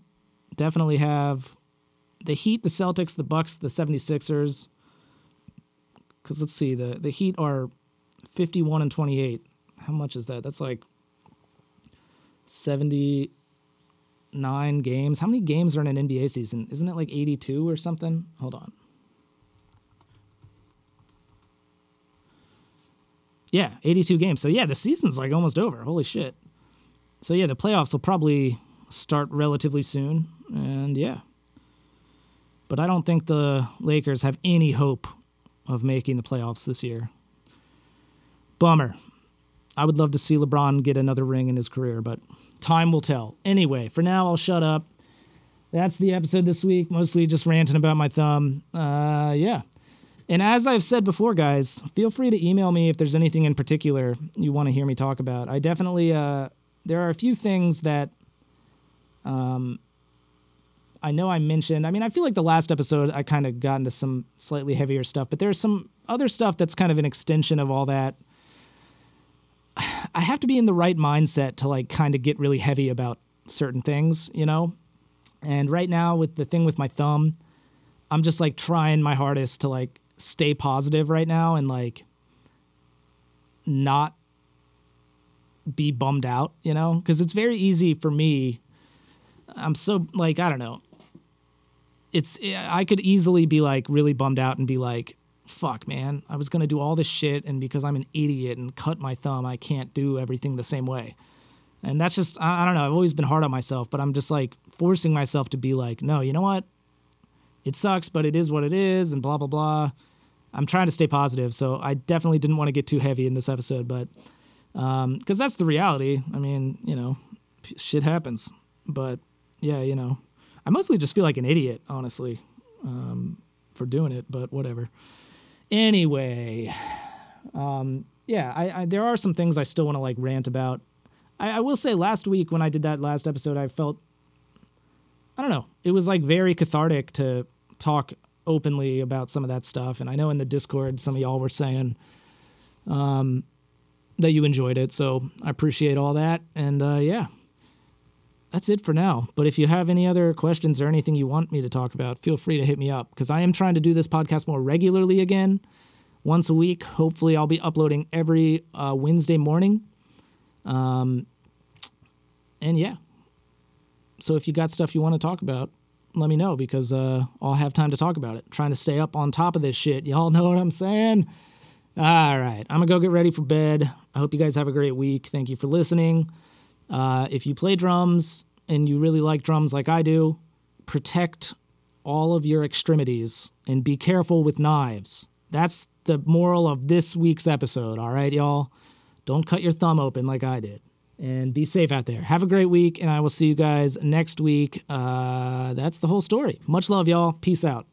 A: definitely have the Heat, the Celtics, the Bucks, the 76ers. Cuz let's see, the the Heat are 51 and 28. How much is that? That's like 79 games. How many games are in an NBA season? Isn't it like 82 or something? Hold on. Yeah, 82 games. So yeah, the season's like almost over. Holy shit. So yeah, the playoffs will probably start relatively soon. And yeah. But I don't think the Lakers have any hope of making the playoffs this year. Bummer. I would love to see LeBron get another ring in his career, but time will tell. Anyway, for now, I'll shut up. That's the episode this week, mostly just ranting about my thumb. Uh, yeah. And as I've said before, guys, feel free to email me if there's anything in particular you want to hear me talk about. I definitely, uh, there are a few things that um, I know I mentioned, I mean, I feel like the last episode I kind of got into some slightly heavier stuff, but there's some other stuff that's kind of an extension of all that. I have to be in the right mindset to like kind of get really heavy about certain things, you know? And right now with the thing with my thumb, I'm just like trying my hardest to like stay positive right now and like not be bummed out, you know? Because it's very easy for me. I'm so like, I don't know it's I could easily be like really bummed out and be like, fuck, man, I was gonna do all this shit, and because I'm an idiot and cut my thumb, I can't do everything the same way. And that's just I, I don't know. I've always been hard on myself, but I'm just like forcing myself to be like, no, you know what? It sucks, but it is what it is, and blah blah blah. I'm trying to stay positive, so I definitely didn't want to get too heavy in this episode, but because um, that's the reality. I mean, you know, shit happens, but yeah, you know, I mostly just feel like an idiot, honestly, um, for doing it, but whatever. Anyway, um, yeah, I, I, there are some things I still want to like rant about. I, I will say last week when I did that last episode, I felt, I don't know, it was like very cathartic to talk openly about some of that stuff. And I know in the Discord, some of y'all were saying um, that you enjoyed it. So I appreciate all that. And uh, yeah, that's it for now. But if you have any other questions or anything you want me to talk about, feel free to hit me up because I am trying to do this podcast more regularly again, once a week. Hopefully, I'll be uploading every uh, Wednesday morning. Um, and yeah. So if you got stuff you want to talk about, let me know because uh, I'll have time to talk about it. trying to stay up on top of this shit. Y'all [LAUGHS] know what I'm saying? All right. I'm to go get ready for bed. I hope you guys have a great week. Thank you for listening. Uh, if you play drums and you really like drums like I do, protect all of your extremities and be careful with knives. That's the moral of this week's episode, all right, y'all? Don't cut your thumb open like I did. And be safe out there. Have a great week, and I will see you guys next week. Uh, that's the whole story. Much love, y'all. Peace out.